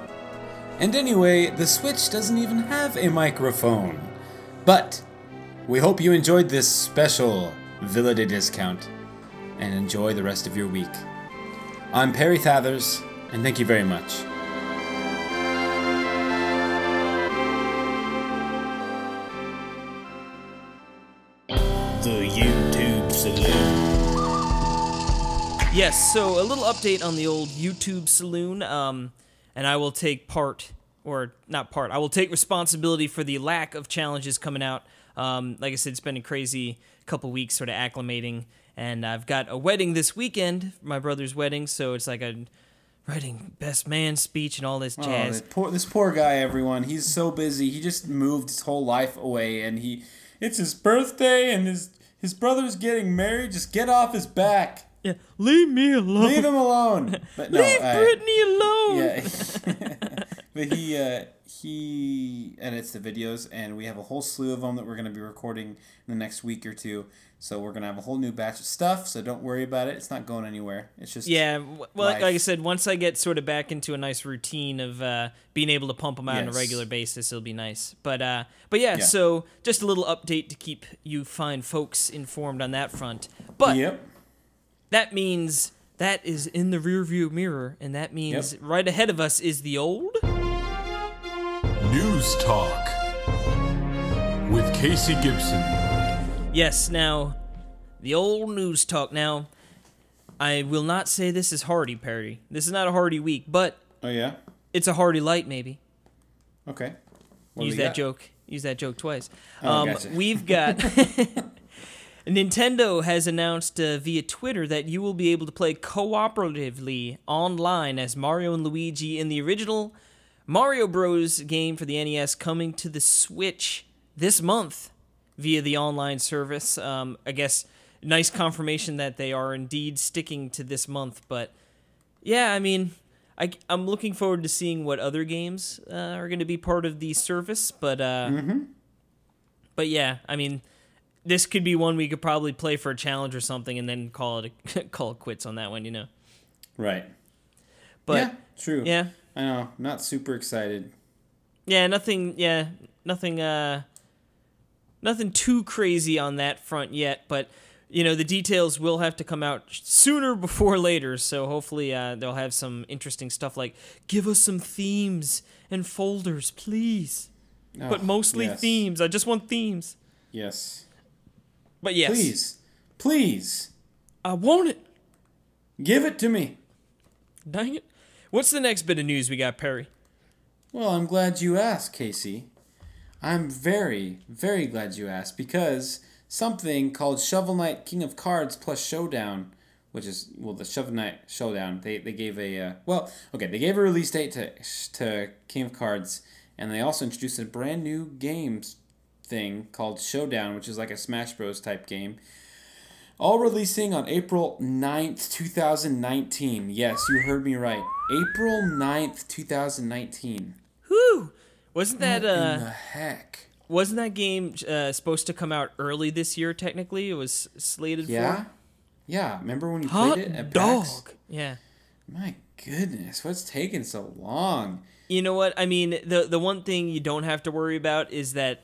And anyway, the Switch doesn't even have a microphone. But we hope you enjoyed this special Villada discount and enjoy the rest of your week. I'm Perry Thathers, and thank you very much. The YouTube Saloon. Yes, so a little update on the old YouTube saloon. Um, and I will take part, or not part, I will take responsibility for the lack of challenges coming out. Um, like I said, it's been a crazy couple weeks sort of acclimating. And I've got a wedding this weekend, my brother's wedding, so it's like a writing best man speech and all this Oh, jazz. this poor, this poor guy, everyone. He's so busy. He just moved his whole life away, and he it's his birthday, and his his brother's getting married. Just get off his back. yeah, leave me alone. Leave him alone. But no, Leave uh, Brittany alone. Yeah. [laughs] [laughs] but he uh, he edits the videos, and we have a whole slew of them that we're going to be recording in the next week or two. So we're going to have a whole new batch of stuff. So don't worry about it. It's not going anywhere. It's just Yeah, well, like, life. like I said, once I get sort of back into a nice routine of uh, being able to pump them out on a regular basis, it'll be nice. But uh, but yeah, Yeah. so just a little update to keep you fine folks informed on that front. But Yep. that means that is in the rearview mirror, and that means Yep. right ahead of us is the old. News Talk. With Casey Gibson. Yes, now the old news talk. Now, I will not say this is Hardy Perry. This is not a Hardy week, but Oh yeah. it's a Hardy light maybe. Okay. What do use we that got? joke. Use that joke twice. Oh, um, gotcha. [laughs] We've got [laughs] Nintendo has announced uh, via Twitter that you will be able to play cooperatively online as Mario and Luigi in the original Mario Bros. game for the NES coming to the Switch this month via the online service. Um, I guess nice confirmation that they are indeed sticking to this month, but yeah, I mean, I, am looking forward to seeing what other games uh, are going to be part of the service, but uh, but yeah, I mean, this could be one we could probably play for a challenge or something, and then call it a, [laughs] call it quits on that one, you know. Right. But yeah. True. yeah, I know. Not super excited. yeah, nothing, yeah, nothing, uh, nothing too crazy on that front yet, but. You know the details will have to come out sooner before later, so hopefully uh, they'll have some interesting stuff like give us some themes and folders, please. but Oh, mostly yes. themes. I just want themes. Yes. But yes, Please. Please. I want it. Give it to me. Dang it. What's the next bit of news we got, Perry? Well, I'm glad you asked, Casey. I'm very, very glad you asked because something called Shovel Knight King of Cards plus Showdown which is well the Shovel Knight Showdown. They they gave a uh, well okay they gave a release date to to King of Cards, and they also introduced a brand new games thing called Showdown, which is like a Smash Bros type game. All releasing on April 9th, 2019. Yes, you heard me right. April 9th, 2019. Whew! Wasn't that what in uh the heck? wasn't that game uh, supposed to come out early this year? Technically, it was slated Yeah? for. Yeah, Yeah. remember when you Hot played it at dog. PAX? Yeah. My goodness, what's taking so long? You know what? I mean, the the one thing you don't have to worry about is that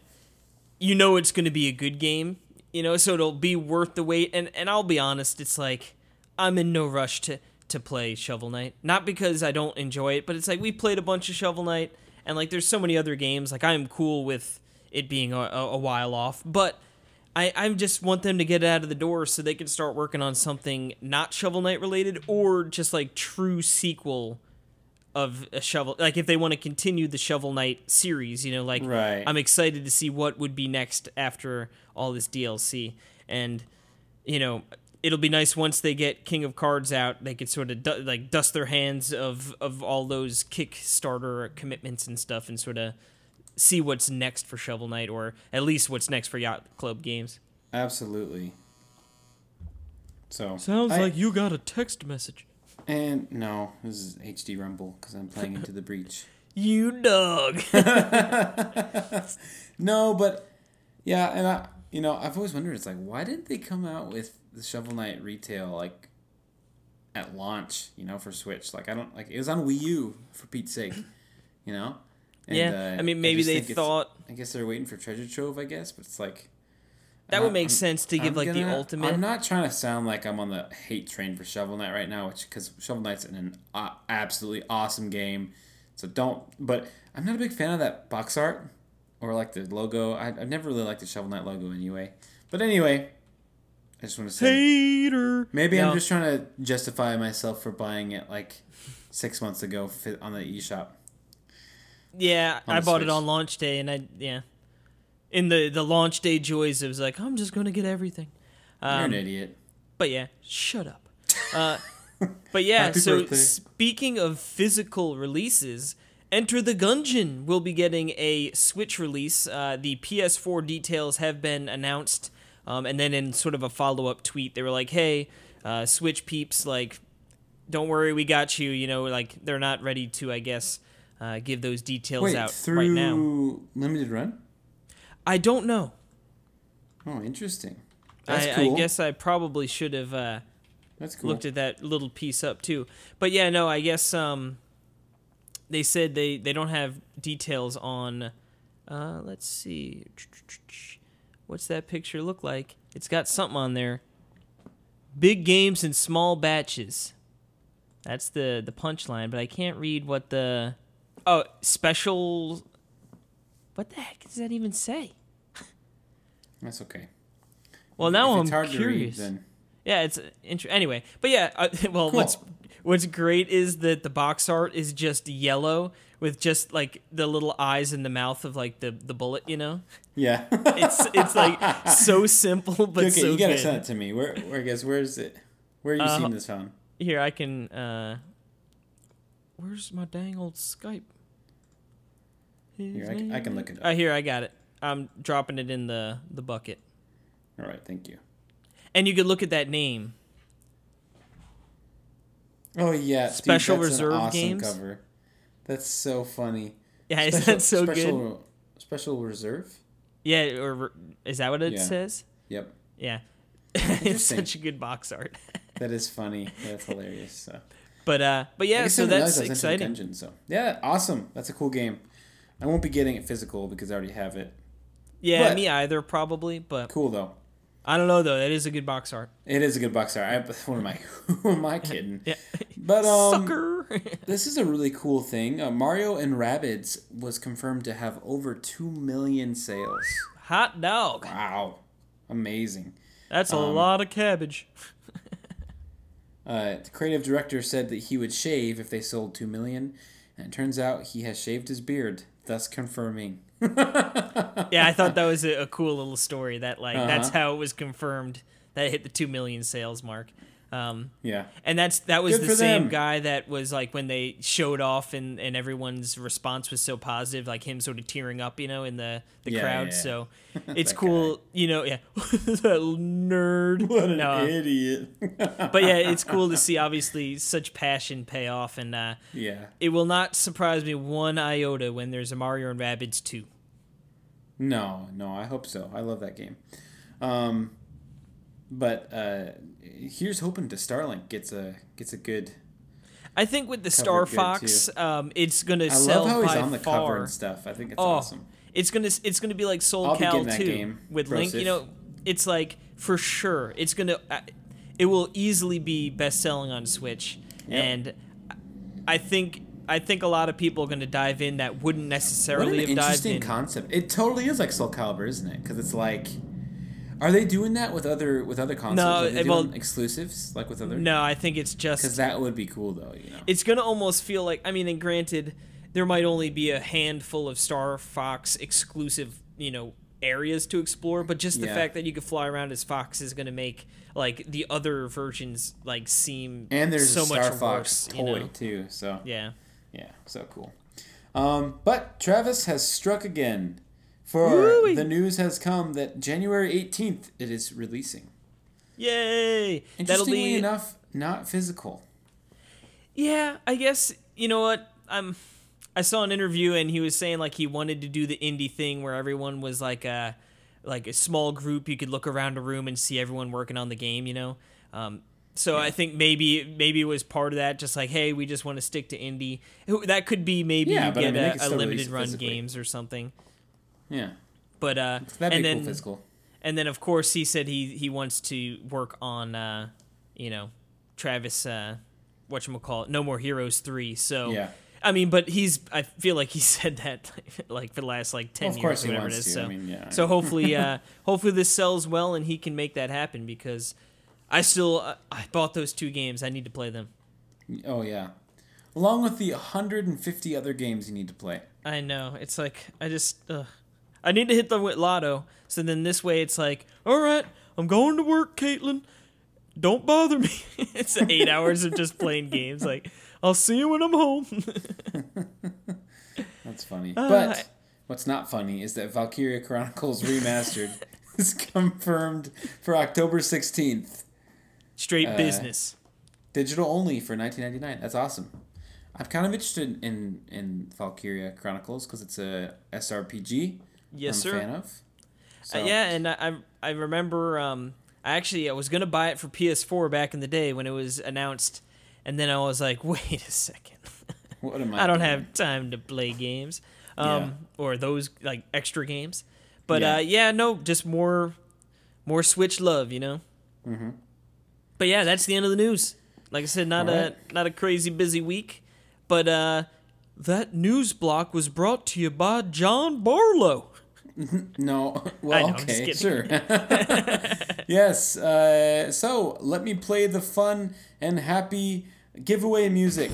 you know it's going to be a good game. You know, so it'll be worth the wait. And and I'll be honest, it's like I'm in no rush to to play Shovel Knight. Not because I don't enjoy it, but it's like we played a bunch of Shovel Knight, and like there's so many other games. Like I'm cool with it being a, a, a while off, but. I, I just want them to get it out of the door so they can start working on something not Shovel Knight related or just like true sequel of a shovel like if they want to continue the shovel knight series you know like Right. i'm excited to see what would be next after all this dlc and you know it'll be nice once they get king of cards out they could sort of du- like dust their hands of of all those kickstarter commitments and stuff and sort of see what's next for shovel knight or at least what's next for yacht club games Absolutely. So sounds I- like you got a text message and no, this is HD Rumble because I'm playing into the breach. [laughs] you dog [laughs] [laughs] No, but yeah, and I, you know, I've always wondered. It's like, why didn't they come out with the Shovel Knight retail like at launch? You know, for Switch. Like, I don't like it was on Wii U for Pete's sake. You know. And, Yeah, uh, I mean, maybe just they thought- I guess they're waiting for Treasure Trove. I guess, but it's like. that would make I'm- sense to give I'm like the gonna- ultimate I'm not trying to sound like I'm on the hate train for Shovel Knight right now, which because Shovel Knight's an, an uh, absolutely awesome game. So don't. But I'm not a big fan of that box art or like the logo. I, I've never really liked the Shovel Knight logo anyway. But anyway, I just want to say hater maybe No. I'm just trying to justify myself for buying it like six months ago on the eShop. Yeah, on I the bought it on launch day, and I yeah, in the the launch day joys, it was like I'm just gonna get everything. You're Um, an idiot. but yeah, shut up. [laughs] Uh, but yeah, Happy so birthday. speaking of physical releases, Enter the Gungeon will be getting a Switch release. Uh, the PS4 details have been announced, um, and then in sort of a follow up tweet, they were like, "Hey, uh, Switch peeps, like, don't worry, we got you." You know, like they're not ready to, I guess, uh, give those details Wait, out through right now. limited run? I don't know. Oh, interesting. That's I, cool. I guess I probably should have. Uh, That's cool. looked at that little piece up too. But yeah, no, I guess um, they said they they don't have details on. Uh, let's see, what's that picture look like? It's got something on there. Big games in small batches. That's the the punchline, but I can't read what the oh special. What the heck does that even say? That's okay. Well, now I'm curious. read, then Yeah, it's int- anyway. But yeah, uh, [laughs] well, Cool. what's what's great is that the box art is just yellow with just like the little eyes in the mouth of like the the bullet. You know, yeah. it's it's like so [laughs] simple but okay, so you gotta good. send it to me. Where, where, I guess, where's it? Where are you Uh, seeing this on? Here, I can. uh Where's my dang old Skype? Here, I can- I can look at it up. Uh, here, I got it. I'm dropping it in the the bucket, All right, thank you. and you could look at that name. Oh yeah, dude, Special an Reserve awesome games? Cover. That's so funny. Yeah, is Special- that so good? special, Special Reserve. Yeah, or is that what it Yeah. says? Yep, Yeah. [laughs] it's such a good box art. [laughs] that is funny. That's hilarious. So. But uh but yeah, so that's realize I was into the exciting. Dungeon, so yeah, awesome. That's a cool game. I won't be getting it physical because I already have it. Yeah, But- me either probably, but Cool though. I don't know though. That is a good box art. It is a good box art. I, [laughs] what am I? [laughs] Who am I kidding? [laughs] Yeah. But um, Sucker. This is a really cool thing. Uh, Mario and Rabbids was confirmed to have over 2 million sales. Hot dog. Wow. Amazing. That's a Um, lot of cabbage. Uh, the creative director said that he would shave if they sold 2 million, and it turns out he has shaved his beard, thus confirming. [laughs] Yeah, I thought that was a, a cool little story that like that's Uh-huh. how it was confirmed that it hit the 2 million sales mark. Um, Yeah. and that's that was Good the same them. guy that was like when they showed off and, and everyone's response was so positive, like him sort of tearing up, you know, in the, the Yeah, crowd. yeah. So [laughs] it's cool, you know, yeah. [laughs] that nerd. What an No, idiot. [laughs] but yeah, it's cool to see obviously such passion pay off and uh, yeah. it will not surprise me one iota when there's a Mario and Rabbids 2. No, no, I hope so. I love that game. Um, but uh, here's hoping to Starlink gets a gets a good. I think with the Star Fox, um, it's gonna I sell love how he's on the far. cover and stuff. I think it's Oh, awesome. it's gonna it's gonna be like Soul I'll Cal getting that 2 game. with Link. You know, it's like for sure it's gonna uh, it will easily be best selling on Switch, Yep. and I think I think a lot of people are gonna dive in that wouldn't What necessarily an have dived interesting concept. It totally is like Soul Calibur, isn't it? Because it's like, are they doing that with other with other consoles? No, well- exclusives like with other? no, I think it's just because that would be cool though. You know. it's gonna almost feel like I mean, and granted, there might only be a handful of Star Fox exclusive, you know, areas to explore, but just the Yeah. fact that you could fly around as Fox is gonna make like the other versions like seem and there's so a Star much Fox worse, toy you know? too. So Yeah. Yeah, so cool. Um, but Travis has struck again. For Woo-wee. the news has come that January 18th it is releasing. Yay! That'll Interestingly be enough, not physical. Yeah, I guess you know what I'm. I saw an interview and he was saying like he wanted to do the indie thing where everyone was like a like a small group. You could look around a room and see everyone working on the game. You know. Um, so I think maybe maybe it was part of that. Just like hey, we just want to stick to indie. That could be maybe Yeah, you but I get mean, a, a limited run physically. games or something. Yeah, But uh, that'd and be then cool physical. and then of course he said he he wants to work on uh, you know Travis uh, what call it No More Heroes three. So Yeah. I mean, but he's I feel like he [laughs] said that like for the last like ten Well, of years or whatever it wants is. to. So I mean, yeah, so hopefully uh, [laughs] hopefully this sells well and he can make that happen because I still uh, I bought those two games. I need to play them. Oh yeah, along with the 150 other games you need to play. I know. It's like I just ugh. I need to hit the wi- lotto. So then this way it's like, all right, I'm going to work, Caitlin. Don't bother me. [laughs] it's eight hours of just playing games. Like I'll see you when I'm home. [laughs] That's funny. Uh, but what's not funny is that Valkyria Chronicles Remastered [laughs] is confirmed for October 16th. Straight Uh, business. digital only for 1999 that's awesome i'm kind of interested in in valkyria chronicles because it's a srpg Yes, i'm sir. of so, Uh, yeah, and I I- remember um I actually I was gonna buy it for PS4 back in the day when it was announced, and then I was like, [laughs] wait a second, what am i [laughs] I don't doing? have time to play games, um or those like extra games, but Yeah. uh yeah no just more more Switch love you know. Mm-hmm. But yeah, that's the end of the news. Like I said, not Alright. a not a crazy busy week, but uh that news block was brought to you by John Barlow. [laughs] no [laughs] well know, okay sure [laughs] yes uh, so let me play the fun and happy giveaway music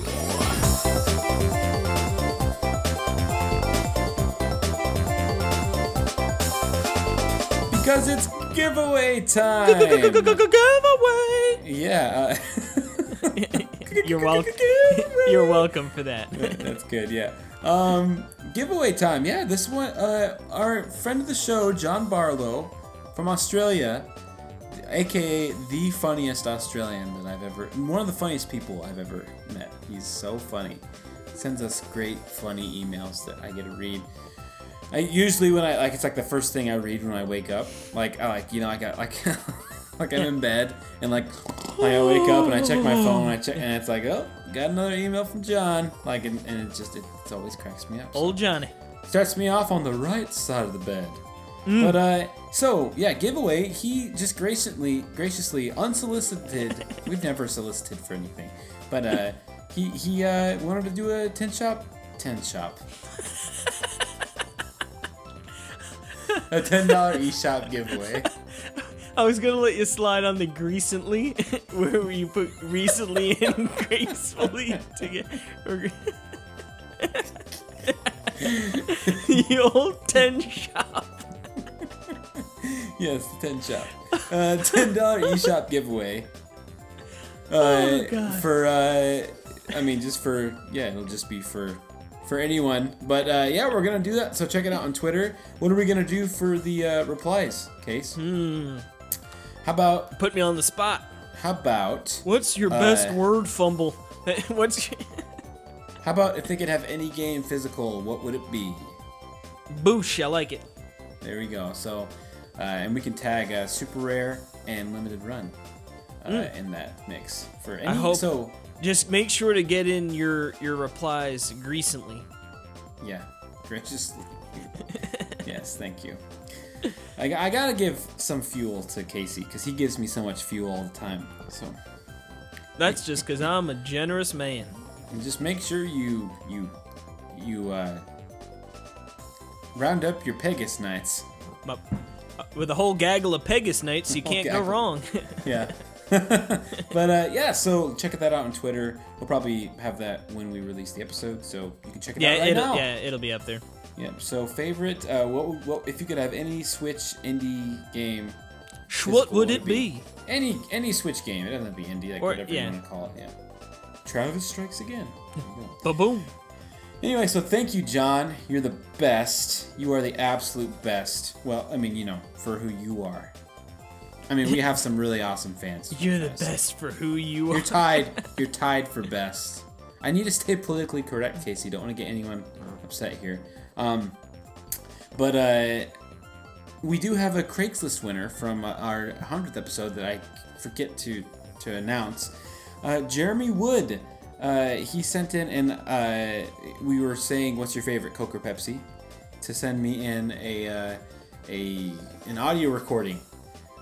because it's giveaway time Giveaway. yeah uh, You're welcome. You're welcome for that. That's good, yeah. Um, giveaway time, yeah. This one, uh, our friend of the show, John Barlow, from Australia, aka the funniest Australian that I've ever, one of the funniest people I've ever met. He's so funny. Sends us great, funny emails that I get to read. I usually when I like, it's like the first thing I read when I wake up. Like, I like, you know, I got like. [laughs] Like I'm in bed and like I wake up and I check my phone and I check and it's like oh got another email from John like and, and it just it, it always cracks me up. Old Johnny. starts me off on the right side of the bed. Mm. But uh, so yeah, giveaway. He just graciously, graciously, unsolicited. [laughs] we've never solicited for anything, but uh, he he uh, wanted to do a ten shop, ten shop, [laughs] a ten dollar e shop giveaway. [laughs] I was gonna let you slide on the recently, [laughs] where you put recently and [laughs] gracefully together. [laughs] the old ten shop. Yes, the ten shop, uh, ten dollar eShop giveaway. Uh, God. for uh, I mean, just for yeah, it'll just be for for anyone. But uh, yeah, we're gonna do that. So check it out on Twitter. What are we gonna do for the uh, replies, Case? Hmm. How about Put me on the spot. how about What's your best Uh, word fumble? [laughs] What's your... how about if they could have any game physical, what would it be? boosh? I like it. There we go. So, uh, and we can tag uh, super rare and limited run uh, in that mix for any. I hope- so. Just make sure to get in your your replies recently. Yeah, graciously. [laughs] yes, thank you. I, I gotta give some fuel to Casey because he gives me so much fuel all the time. So That's just because I'm a generous man. and just make sure you you you uh, round up your Pegasus Knights. But uh, with a whole gaggle of Pegasus Knights, you [laughs] can't go wrong. [laughs] Yeah. [laughs] but uh, yeah, so check that out on Twitter. We'll probably have that when we release the episode, so you can check it yeah, out right now. yeah, it'll be up there. Yeah. So favorite, uh, what, would- what if you could have any Switch indie game? What would it be? Any any Switch game. It doesn't have to be indie, like Or- whatever yeah. you want to call it. Yeah. Travis strikes again. There you go. [laughs] Ba boom. Anyway, so thank you, John. You're the best. You are the absolute best. Well, I mean, you know, for who you are. I mean, we have some really awesome fans. You're the best for who you are. You're tied. [laughs] You're tied for best. I need to stay politically correct, Casey. Don't want to get anyone upset here. Um, but uh, we do have a Craigslist winner from uh, our hundredth episode that I forget to to announce. Uh, Jeremy Wood. Uh, he sent in, and uh, we were saying, "What's your favorite Coke or Pepsi?" To send me in a uh, a an audio recording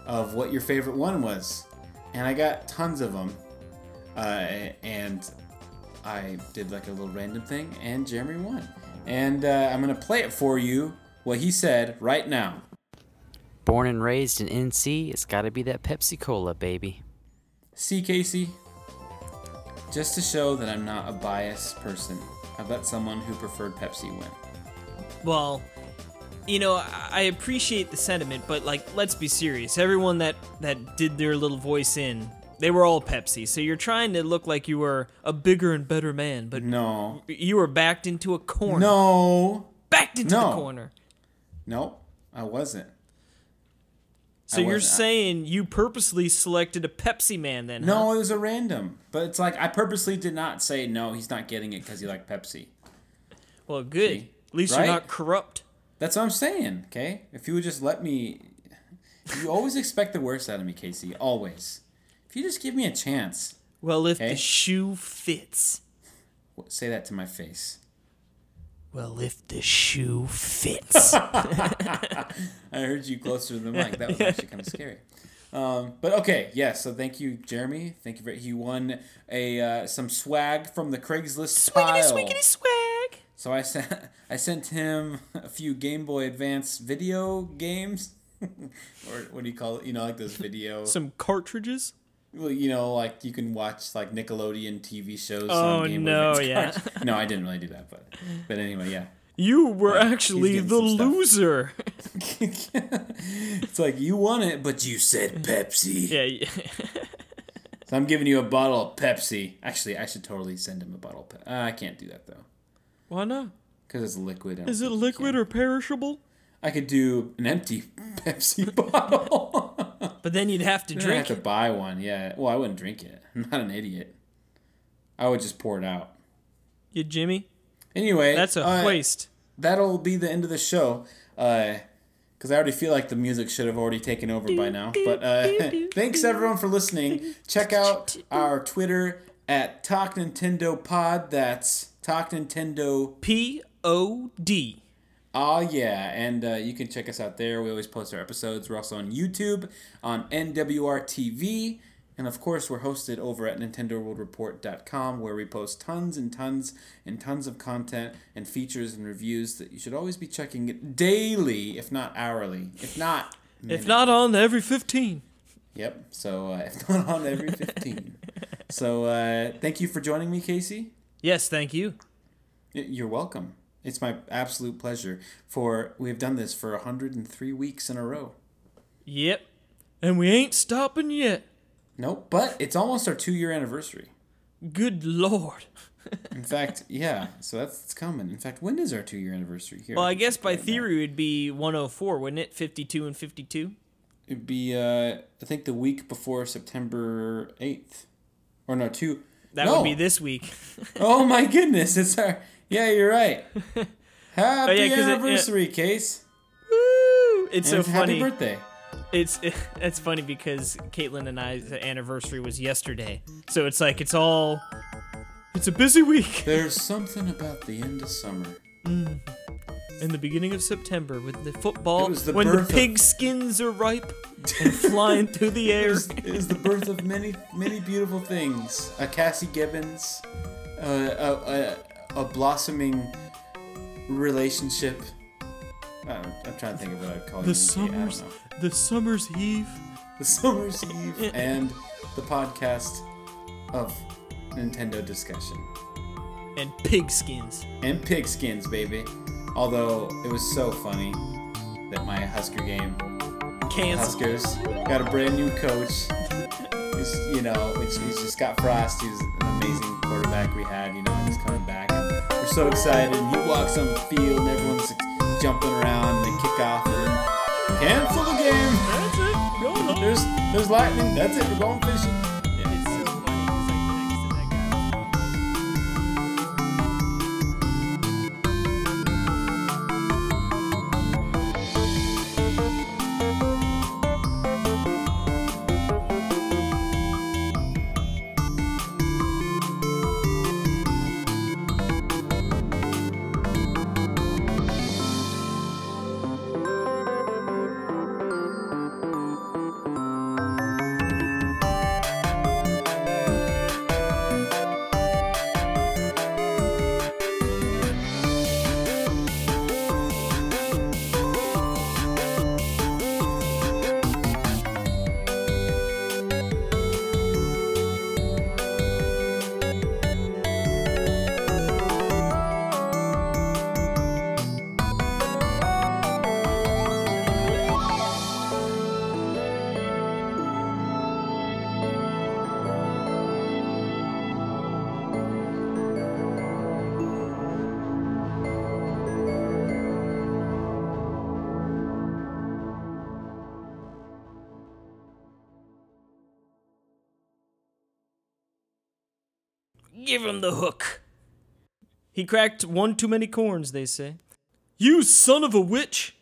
of what your favorite one was, and I got tons of them. Uh, and I did like a little random thing, and Jeremy won. And uh, I'm gonna play it for you. What he said right now. Born and raised in NC, it's gotta be that Pepsi Cola, baby. See, Casey. Just to show that I'm not a biased person, I let someone who preferred Pepsi win. Well, you know, I I appreciate the sentiment, but like, let's be serious. Everyone that that did their little voice in, they were all Pepsi. So you're trying to look like you were a bigger and better man, but No. you were backed into a corner. No. backed into No. the corner. No, I wasn't. So I you're wasn't. saying you purposely selected a Pepsi man then? huh? No, it was a random. But it's like I purposely did not say no. He's not getting it because he liked Pepsi. Well, good. See? At least Right? you're not corrupt. That's what I'm saying. Okay, if you would just let me, you always expect the worst out of me, Casey. Always. If you just give me a chance, Well, if Okay. the shoe fits. say that to my face. Well, if the shoe fits. [laughs] I heard you closer to the mic. That was actually kind of scary. Um, but okay, yes. so thank you, Jeremy. Thank you for he won a uh, some swag from the Craigslist Swiggity, pile. swiggity, swag. So I sent [laughs] I sent him a few Game Boy Advance video games, [laughs] or what do you call it? You know, like those video. Some cartridges. Well, you know, like you can watch like Nickelodeon TV shows. Oh, on Game no, yeah. no, I didn't really do that, but but anyway, yeah. You were actually the loser. [laughs] it's like you won it, but you said Pepsi. [laughs] yeah. yeah. [laughs] So I'm giving you a bottle of Pepsi. Actually, I should totally send him a bottle. Of Pe- uh, I can't do that though, Why not? because it's liquid. Is it liquid or perishable? I could do an empty Pepsi bottle. But then you'd have to have drink to it. buy one. Yeah. Well, I wouldn't drink it. [laughs] I'm not an idiot. I would just pour it out. You Jimmy? Anyway, That's a uh, waste. that'll be the end of the show. Uh, Because I already feel like the music should have already taken over by now. But uh, [laughs] thanks everyone for listening. Check out our Twitter at Talk Nintendo Pod. That's Talk Nintendo. P O D. Oh yeah, and uh, you can check us out there. We always post our episodes. We're also on YouTube, on NWR TV, and of course we're hosted over at NintendoWorldReport.com, where we post tons and tons and tons of content and features and reviews that you should always be checking daily, if not hourly, if not. If not on every 15. Yep. So uh, [laughs] if not on every fifteen. so uh, thank you for joining me, Casey. Yes, thank you. You're welcome. It's my absolute pleasure. For we have done this for 103 weeks in a row. Yep. And we ain't stopping yet. Nope, but it's almost our two year anniversary. Good lord. [laughs] In fact, yeah, so that's it's coming. In fact, when is our two year anniversary here? Well, I guess by Right theory it would be 104, wouldn't it? 52 and 52. It'd be, uh, I think, the week before September 8th. Or no, two. That no. would be this week. Oh my [laughs] goodness, it's our. Yeah, you're right. [laughs] Happy Oh, yeah, 'cause it- anniversary, Case. Woo! It's so funny. Happy birthday. It's [laughs] it's funny because Caitlin and I's anniversary was yesterday, so it's like it's all it's a busy week [laughs] There's something about the end of summer. in the beginning of September with the football It was the when the birth of- pig skins are ripe and flying through the air. it was the birth of many, many beautiful things. A Cassie Gibbons, uh, a, a, a blossoming relationship. Don't, I'm trying to think of what I'd call The it. Don't summer's the summer's eve. The Summer's Eve and the podcast of Nintendo discussion. and pig skins. And pigskins, baby. Although it was so funny that my Husker game Cancel. Huskers got a brand new coach. He's, you know, he's just got Frost. He's an amazing quarterback we had, you know, he's coming back. So excited. And he walks on the field, and everyone's jumping around, and they kick off, and cancel the game. That's it. Go home. There's, there's lightning. That's it. We're going fishing. He cracked one too many corns, they say. You son of a witch!